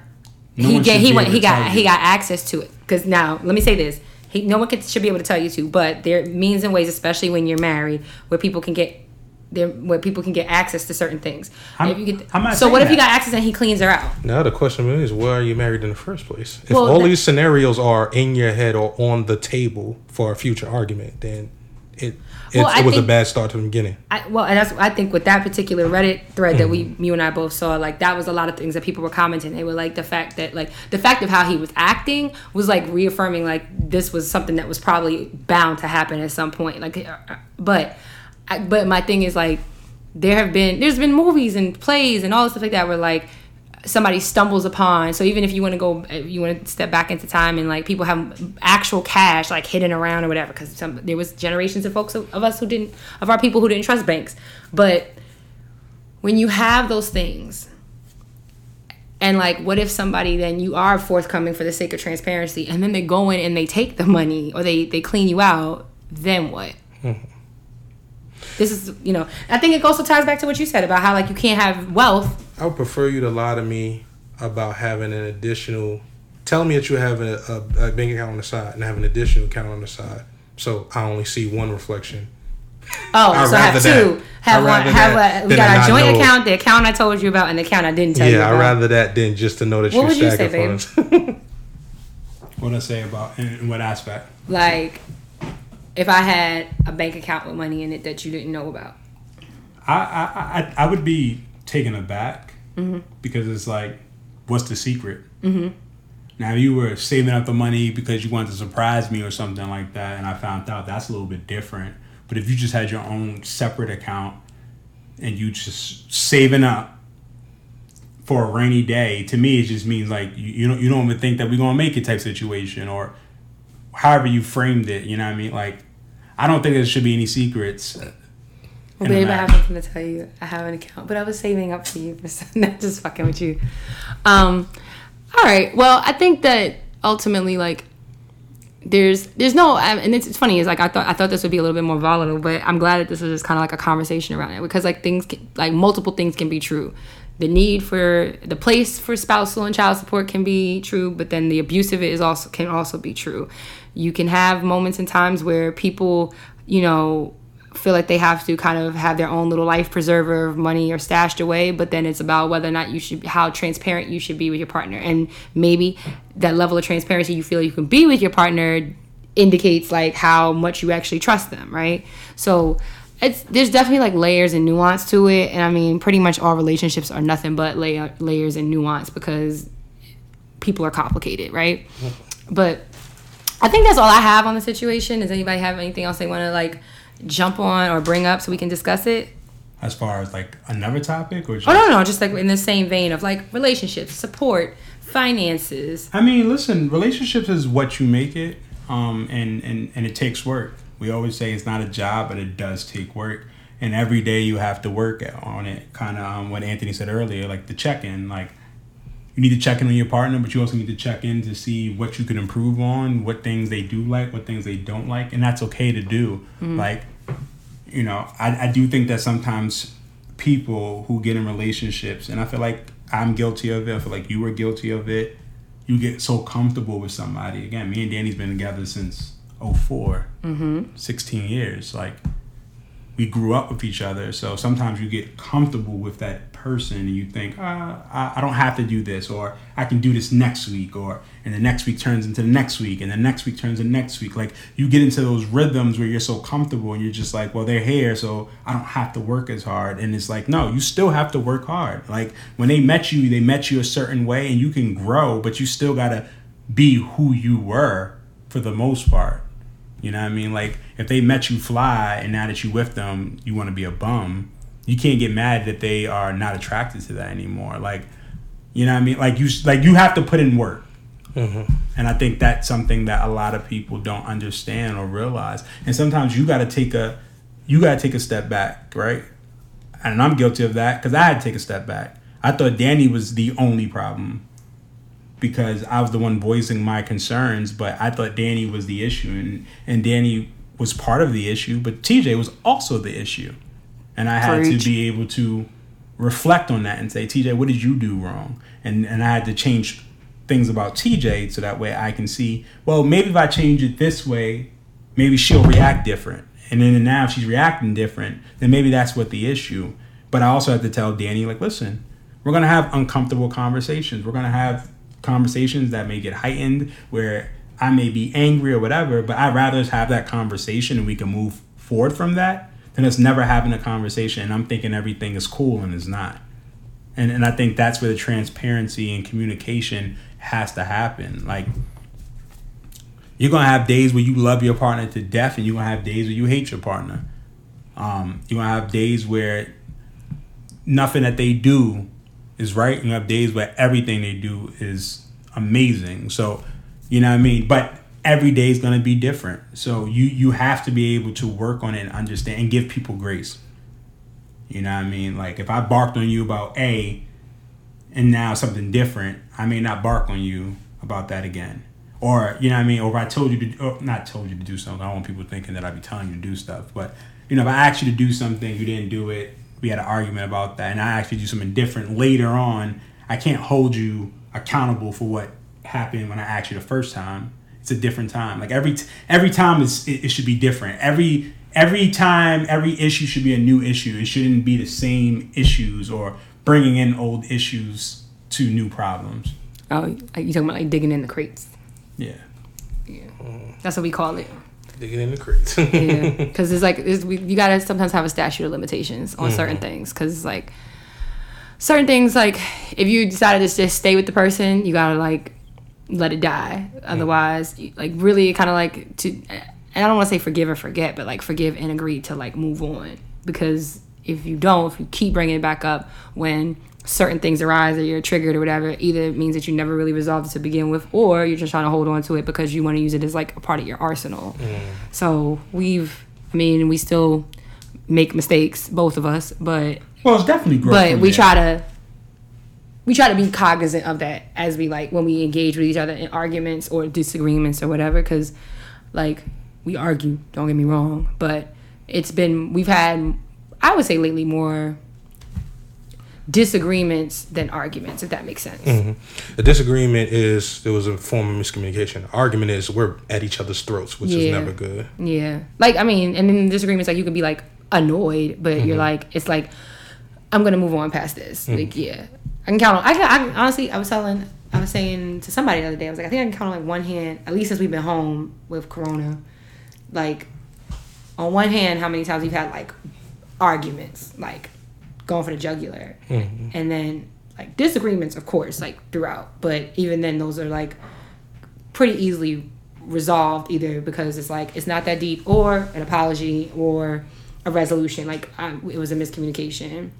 B: No
C: he get, he went he got he got access to it. Because now let me say this. He, no one can, should be able to tell you to, but there are means and ways, especially when you're married, where people can get there, where people can get access to certain things.
B: I'm-
C: If you get-
B: I'm not
C: so what
B: saying
C: if he
B: that.
C: got access and he cleans her out?
D: Now the question is, why are you married in the first place? If
C: Well,
D: all
C: that-
D: these scenarios are in your head or on the table for a future argument, then it it,
C: Well,
D: it was a bad start to the beginning.
C: I, well, and that's I think with that particular Reddit thread that we, you and I both saw, like that was a lot of things that people were commenting. They were like the fact that like the fact of how he was acting was like reaffirming like this was something that was probably bound to happen at some point. Like, uh, but, I, but my thing is like there have been there's been movies and plays and all this stuff like that where like somebody stumbles upon. So even if you want to go you want to step back into time and like people have actual cash like hidden around or whatever because some there was generations of folks of, of us who didn't of our people who didn't trust banks. But when you have those things and like what if somebody then you are forthcoming for the sake of transparency and then they go in and they take the money or they they clean you out then what this is you know i think it also ties back to what you said about how like you can't have wealth
D: I would prefer you to lie to me about having an additional. Tell me that you have a, a, a bank account on the side and have an additional account on the side, so I only see one reflection.
C: Oh,
D: I'd
C: so have
D: rather
C: two.
D: that.
C: Have one. Have a, we got
D: to
C: our
D: not
C: joint
D: know.
C: account, the account I told you about, and the account I didn't tell you about. yeah.
D: I'd rather that than just to know that
C: What
D: you're
C: would you say,
D: stacking funds.
B: What did I say about in, in what aspect?
C: Like, if I had a bank account with money in it that you didn't know about.
B: I I I, I would be taken aback
C: Mm-hmm.
B: because it's like, what's the secret? Mm-hmm. Now, if you were saving up the money because you wanted to surprise me or something like that, and I found out that's a little bit different. But if you just had your own separate account and you just saving up for a rainy day, to me it just means like you, you don't you don't even think that we're gonna make it type situation or however you framed it. You know what I mean? Like I don't think there should be any secrets.
C: Well, babe, I have something to tell you. I have an account, but I was saving up for you for not just fucking with you. Um, all right. Well, I think that ultimately, like, there's there's no, and it's, it's funny. Is like I thought I thought this would be a little bit more volatile, but I'm glad that this is just kind of like a conversation around it because like things, can, like multiple things can be true. The need for the place for spousal and child support can be true, but then the abuse of it is also can also be true. You can have moments and times where people, you know, feel like they have to kind of have their own little life preserver of money or stashed away but then it's about whether or not you should how transparent you should be with your partner. And maybe that level of transparency you feel you can be with your partner indicates like how much you actually trust them right? So it's there's definitely like layers and nuance to it. And i mean pretty much all relationships are nothing but layer, layers and nuance because people are complicated right? But I think that's all I have on the situation. Does anybody have anything else they want to like jump on or bring up so we can discuss it?
B: As far as like another topic or just
C: Oh no, no, just like in the same vein of like relationships, support, finances.
B: I mean, listen, relationships is what you make it, um, and, and, and it takes work. We always say it's not a job, but it does take work. And every day you have to work on it. Kind of um, what Anthony said earlier, like the check in. Like, you need to check in on your partner, but you also need to check in to see what you can improve on, what things they do like, what things they don't like. And that's okay to do. Like, you know, I, I do think that sometimes people who get in relationships, and I feel like I'm guilty of it, I feel like you were guilty of it, you get so comfortable with somebody. Again, me and Danny's been together since 4 mm-hmm. 16 years. Like, we grew up with each other. So sometimes you get comfortable with that person and you think, uh, I, I don't have to do this, or I can do this next week, or and the next week turns into the next week, and the next week turns into next week. Like you get into those rhythms where you're so comfortable and you're just like, well, they're here, so I don't have to work as hard. And it's like, no, you still have to work hard. Like when they met you, they met you a certain way and you can grow, but you still gotta be who you were for the most part. You know what I mean? Like if they met you fly and now that you with them, you want to be a bum. You can't get mad that they are not attracted to that anymore. Like, you know what I mean? Like you like you have to put in work. Mm-hmm. And I think that's something that a lot of people don't understand or realize. And sometimes you got to take a you got to take a step back, right? And I'm guilty of that because I had to take a step back. I thought Danny was the only problem because I was the one voicing my concerns, but I thought Danny was the issue, and and Danny was part of the issue, but TJ was also the issue, and I had
C: Preach.
B: to be able to reflect on that and say, TJ, what did you do wrong? And and I had to change things about TJ so that way I can see, well, maybe if I change it this way, maybe she'll react different. And then now if she's reacting different, then maybe that's what the issue. But I also have to tell Danny, like, listen, we're gonna have uncomfortable conversations. We're gonna have conversations that may get heightened where I may be angry or whatever, but I'd rather have that conversation and we can move forward from that than us never having a conversation and I'm thinking everything is cool and it's not. And and I think that's where the transparency and communication has to happen. Like you're gonna have days where you love your partner to death and you're gonna have days where you hate your partner. Um, you're gonna have days where nothing that they do is right. And you have days where everything they do is amazing. So, you know what I mean? But every day is going to be different. So you you have to be able to work on it and understand and give people grace. You know what I mean? Like if I barked on you about A and now something different, I may not bark on you about that again. Or, you know what I mean? Or if I told you to, not told you to do something, I don't want people thinking that I'd be telling you to do stuff. But, you know, if I asked you to do something, you didn't do it, we had an argument about that, and I asked you to do something different later on, I can't hold you accountable for what happened when I asked you the first time. It's a different time. Like every t- every time is it, it should be different. Every every time every issue should be a new issue. It shouldn't be the same issues or bringing in old issues to new problems.
C: Oh, you talking about like digging in the crates?
B: Yeah. Yeah.
C: That's what we call it.
D: Digging in the crates.
C: Yeah, because it's like it's, we, you gotta sometimes have a statute of limitations on mm-hmm. certain things. Because like certain things, like if you decided to just stay with the person, you gotta like let it die. Otherwise, you- like really kind of like to. And I don't want to say forgive or forget, but like forgive and agree to like move on. Because if you don't, if you keep bringing it back up when certain things arise or you're triggered or whatever, either it means that you never really resolved it to begin with, or you're just trying to hold on to it because you want to use it as like a part of your arsenal. So we've, I mean, we still make mistakes, both of us, but
B: Well, it's definitely growth.
C: but we
B: there.
C: try to we try to be cognizant of that as we like when we engage with each other in arguments or disagreements or whatever because like we argue don't get me wrong but it's been we've had i would say lately more disagreements than arguments if that makes sense mm-hmm.
D: A disagreement is there was a form of miscommunication. Argument is we're at each other's throats, which is never good.
C: Yeah. Like, I mean, and then disagreements, like, you can be, like, annoyed, but you're mm-hmm. like, it's like, I'm to move on past this. Like, mm-hmm. yeah. I can count on, I can, I can, honestly, I was telling, I was saying to somebody the other day, I was like, I think I can count on, like, one hand, at least since we've been home with Corona, like, on one hand, how many times we've had, like, arguments, like, going for the jugular. And then, like, disagreements, of course, like, throughout. But even then, those are, like, pretty easily resolved either because it's like it's not that deep or an apology or a resolution like um, it was a miscommunication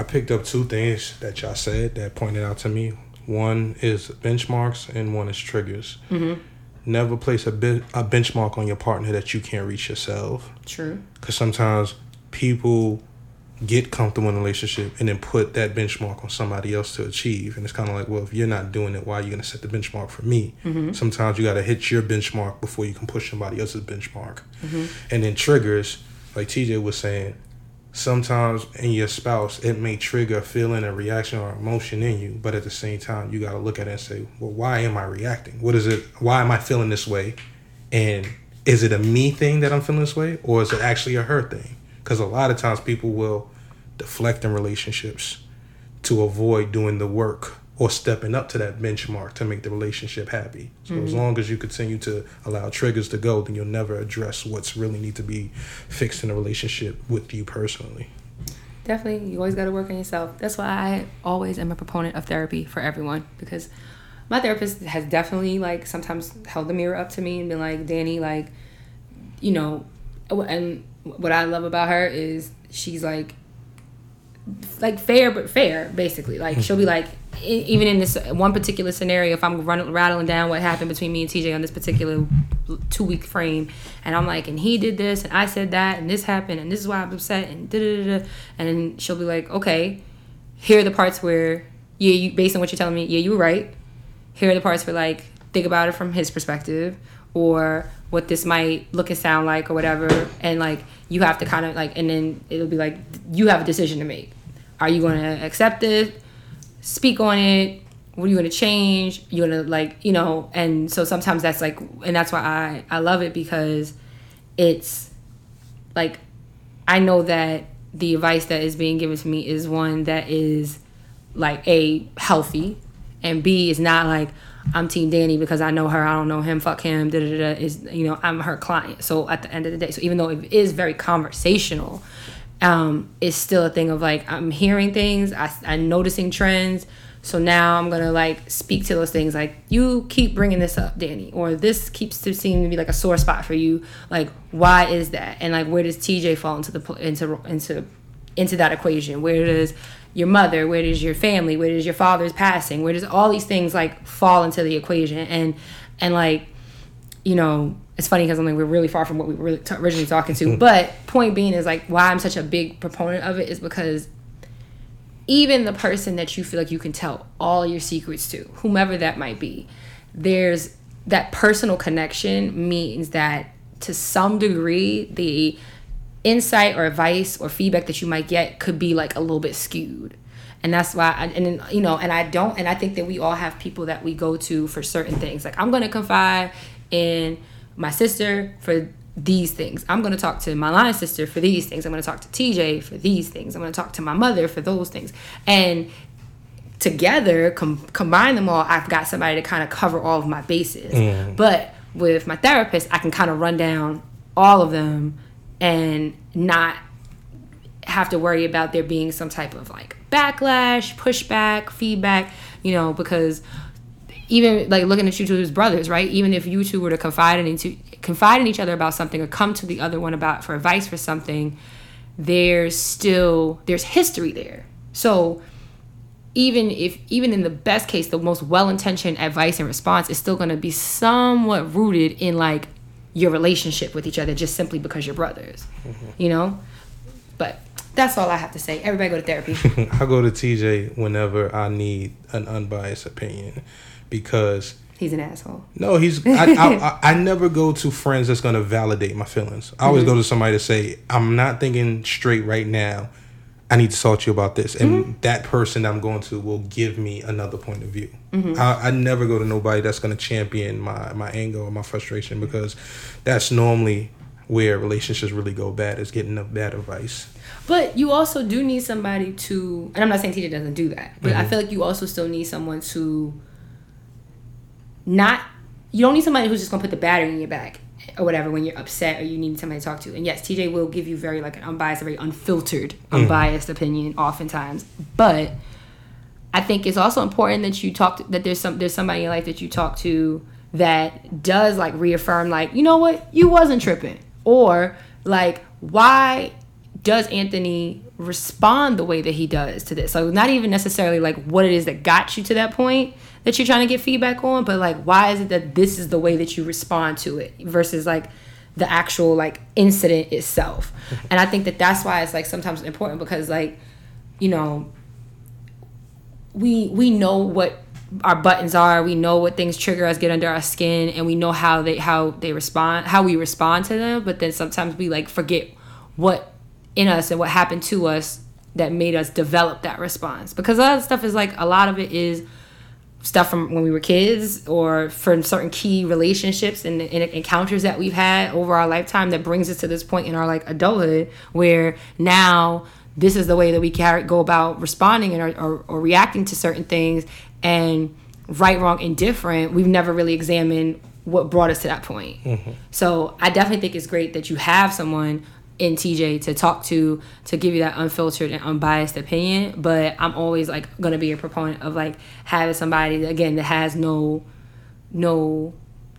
D: I picked up two things that y'all said that pointed out to me. One is benchmarks and one is triggers.
C: Mm-hmm.
D: Never place a, bi- a benchmark on your partner that you can't reach yourself.
C: true
D: Because sometimes people get comfortable in a relationship and then put that benchmark on somebody else to achieve. And it's kind of like, well, if you're not doing it, why are you going to set the benchmark for me? Sometimes you got to hit your benchmark before you can push somebody else's benchmark. And then triggers, like TJ was saying, sometimes in your spouse, it may trigger a feeling, a reaction, or emotion in you. But at the same time, you got to look at it and say, well, why am I reacting? What is it? Why am I feeling this way? And is it a me thing that I'm feeling this way, or is it actually a her thing? Because a lot of times people will deflect in relationships to avoid doing the work or stepping up to that benchmark to make the relationship happy. So as mm-hmm. long as you continue to allow triggers to go, then you'll never address what's really need to be fixed in a relationship with you personally.
C: definitely you always got to work on yourself that's why i always am a proponent of therapy for everyone because my therapist has definitely like sometimes held the mirror up to me and been like danny like you know and what i love about her is she's like like fair but fair basically like she'll be mm-hmm. like e- even in this one particular scenario if i'm running rattling down what happened between me and tj on this particular two week frame and i'm like and he did this and i said that and this happened and this is why i'm upset and da da da and then she'll be like okay here are the parts where yeah you based on what you're telling me yeah you were right. Here are the parts where like think about it from his perspective or what this might look and sound like or whatever and like you have to kind of like and then it'll be like you have a decision to make. Are you going to accept it speak on it what are you going to change you're going to like you know and so sometimes that's like and that's why i i love it because it's like i know that the advice that is being given to me is one that is like a healthy and b is not like i'm team danny because i know her i don't know him fuck him da da da is you know i'm her client. So at the end of the day so even though it is very conversational um it's still a thing of like i'm hearing things I, i'm noticing trends. So now i'm gonna like speak to those things like you keep bringing this up danny or this keeps to seem to be like a sore spot for you. Like why is that? And like where does tj fall into the into into into that equation? Where does your mother where does your family where does your father's passing? Where does all these things like fall into the equation? And and like you know it's funny because I'm like we're really far from what we were really t- originally talking to hmm. but point being is like why I'm such a big proponent of it is because even the person that you feel like you can tell all your secrets to whomever that might be there's that personal connection means that to some degree the insight or advice or feedback that you might get could be like a little bit skewed. And that's why I, and then you know and i don't and i think that we all have people that we go to for certain things. Like i'm going to confide in my sister for these things. I'm going to talk to my line sister for these things. I'm going to talk to tj for these things. I'm going to talk to my mother for those things. And together com- combine them all i've got somebody to kind of cover all of my bases. But with my therapist, I can kind of run down all of them and not have to worry about there being some type of like backlash, pushback, feedback, you know, because even like looking at you two as brothers, right? Even if you two were to confide in into confide in each other about something or come to the other one about for advice for something, there's still there's history there. So even if even in the best case, the most well-intentioned advice and response is still going to be somewhat rooted in like your relationship with each other just simply because you're brothers. Mm-hmm. You know? But that's all I have to say. Everybody go to therapy.
D: I go to TJ whenever I need an unbiased opinion because
C: He's an asshole.
D: no, he's I, I, I, I never go to friends that's gonna validate my feelings. I always mm-hmm. go to somebody to say I'm not thinking straight right now. I need to talk to you about this, and mm-hmm. that person I'm going to will give me another point of view. Mm-hmm. I, I never go to nobody that's gonna champion my my anger or my frustration because that's normally where relationships really go bad is getting the bad advice.
C: But you also do need somebody to, and I'm not saying TJ doesn't do that, but I feel like you also still need someone to not, you don't need somebody who's just gonna put the battery in your back or whatever when you're upset or you need somebody to talk to. And yes, TJ will give you very like an unbiased, very unfiltered, mm. unbiased opinion oftentimes. But I think it's also important that you talk to, that there's some there's somebody in your life that you talk to that does like reaffirm like you know what you wasn't tripping or like why does Anthony respond the way that he does to this? So not even necessarily like what it is that got you to that point that you're trying to get feedback on, but like why is it that this is the way that you respond to it versus like the actual like incident itself. and I think that that's why it's like sometimes important because like you know we we know what our buttons are we know what things trigger us get under our skin and we know how they how they respond how we respond to them but then sometimes we like forget what in us and what happened to us that made us develop that response. Because a lot of stuff is like a lot of it is stuff from when we were kids or from certain key relationships and, and encounters that we've had over our lifetime that brings us to this point in our like adulthood where now this is the way that we go about responding and or, or, or reacting to certain things and right wrong indifferent we've never really examined what brought us to that point. Mm-hmm. So i definitely think it's great that you have someone in TJ to talk to to give you that unfiltered and unbiased opinion. But I'm always like gonna be a proponent of like having somebody that, again that has no no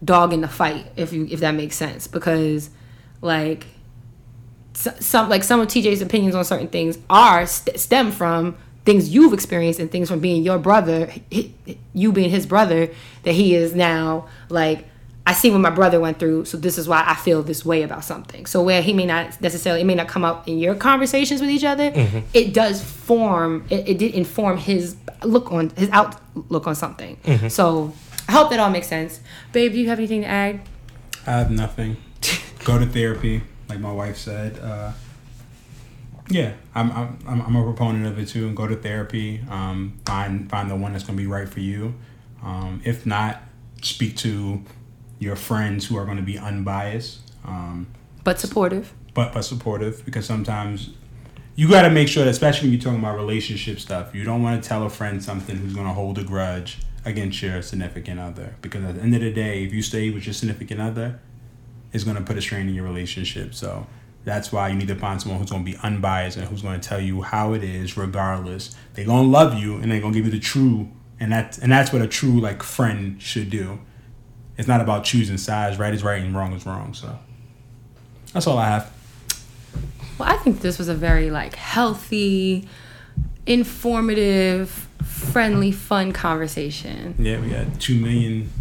C: dog in the fight if you if that makes sense because like some like some of TJ's opinions on certain things are st- stem from things you've experienced and things from being your brother, you being his brother, that he is now like I see what my brother went through, so this is why I feel this way about something. So where he may not necessarily, it may not come up in your conversations with each other, it does form, it, it did inform his look on his outlook on something. So I hope that all makes sense. Babe, do you have anything to add?
B: I have nothing. Go to therapy, like my wife said. Uh, yeah, I'm, I'm I'm I'm a proponent of it too. And go to therapy. Um, find find the one that's gonna be right for you. Um, if not, speak to your friends who are going to be unbiased, um,
C: But supportive.
B: but but supportive. Because sometimes you got to make sure, that, especially when you're talking about relationship stuff, you don't want to tell a friend something who's going to hold a grudge against your significant other. Because at the end of the day, if you stay with your significant other, it's going to put a strain in your relationship. So that's why you need to find someone who's going to be unbiased and who's going to tell you how it is, regardless. They're going to love you and they're going to give you the true, and that's and that's what a true like friend should do. It's not about choosing sides. Right is right and wrong is wrong. So that's all I have.
C: Well, I think this was a very like healthy, informative, friendly, fun conversation.
B: Yeah, we got two million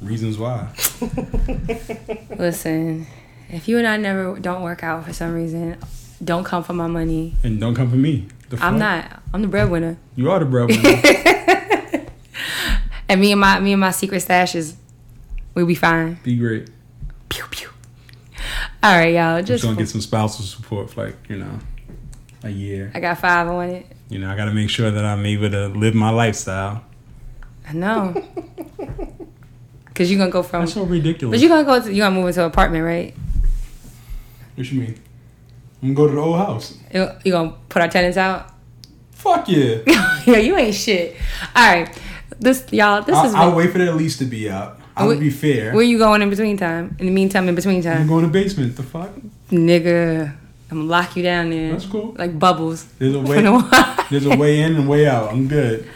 B: reasons why.
C: Listen, if you and I never don't work out for some reason, don't come for my money.
B: And don't come for me. The
C: I'm not. I'm the breadwinner.
B: You are the breadwinner.
C: And me and my me and my secret stashes, we be fine.
B: be great.
C: Pew pew. All right, y'all.
B: Just gonna get some spousal support for like you know a year.
C: I got five on it.
B: You know, I got to make sure that I'm able to live my lifestyle.
C: I know. Cause you're gonna go from,
B: That's so ridiculous.
C: but you're gonna go to, you're gonna move into an apartment, right?
B: what you mean? I'm gonna go to the old house.
C: You you gonna put our tenants out?
B: Fuck yeah.
C: yeah, you ain't shit. All right, this y'all. This
B: I'll,
C: is
B: I'll wait for the lease to be up. I'm gonna be fair.
C: Where you going in between time? In the meantime, in between time.
B: I'm going to the basement. The fuck?
C: nigga, I'm gonna lock you down there.
B: That's cool.
C: Like bubbles.
B: There's a way. There's a way in and way out. I'm good.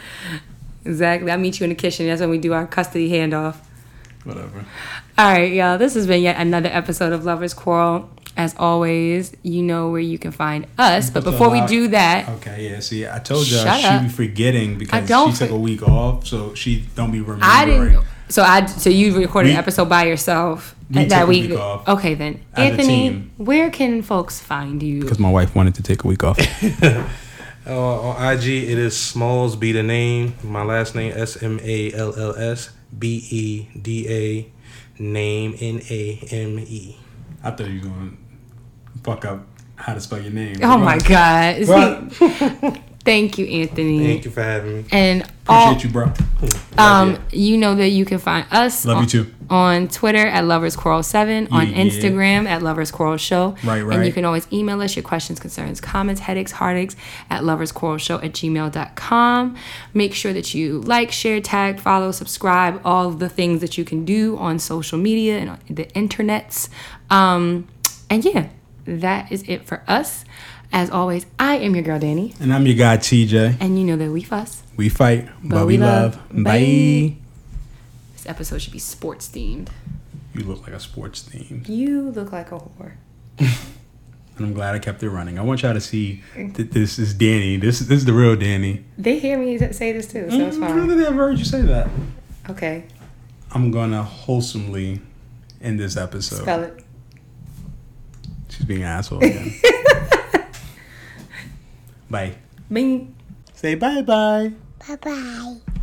C: exactly. I'll meet you in the kitchen. That's when we do our custody handoff.
B: Whatever.
C: All right, y'all. This has been yet another episode of Lovers Quarrel. As always, you know where you can find us. But before we do that,
B: Okay, yeah. See, I told you
C: Shut
B: she
C: up.
B: be forgetting because she took
C: for-
B: a week off, so she don't be remembering.
C: I didn't. So I so you recorded
B: We-
C: an episode by yourself
B: we
C: that
B: took a
C: week.
B: week off
C: Okay then, Anthony, where can folks find you?
B: Because my wife wanted to take a week off.
D: Uh, on IG, it is Smalls be the name. My last name S M A L L S B E D A name N A M E.
B: I thought you were going to fuck up how to spell your name.
C: Oh my God!
B: Right.
C: See, thank you, Anthony.
D: Thank you for having me.
C: And all,
B: Appreciate you, bro.
C: um, you know that you can find us.
B: Love
C: on,
B: you too.
C: On Twitter at Lovers Quarrel Seven, on
B: Yeah, yeah.
C: Instagram at Lovers Quarrel Show.
B: Right, right.
C: And you can always email us your questions, concerns, comments, headaches, heartaches at Lovers Quarrel Show at gmail.com. Make sure that you like, share, tag, follow, subscribe, all the things that you can do on social media and on the internets. Um, and yeah, that is it for us. As always, I am your girl Danny,
B: And I'm your guy, TJ.
C: and you know that we fuss.
B: We fight, but,
C: we
B: we love.
C: love.
B: Bye.
C: This episode should be sports themed.
B: You look like a sports theme.
C: You look like a whore.
B: And I'm glad I kept it running. I want y'all to see mm. that this is Danny. This, this is the real Danny.
C: They hear me say this too, so it's
B: I don't
C: fine.
B: think I've heard you say that.
C: Okay,
B: I'm gonna wholesomely end this episode.
C: spell it.
B: She's being an asshole again. bye.
C: Bing.
B: Say bye bye.
F: Bye bye.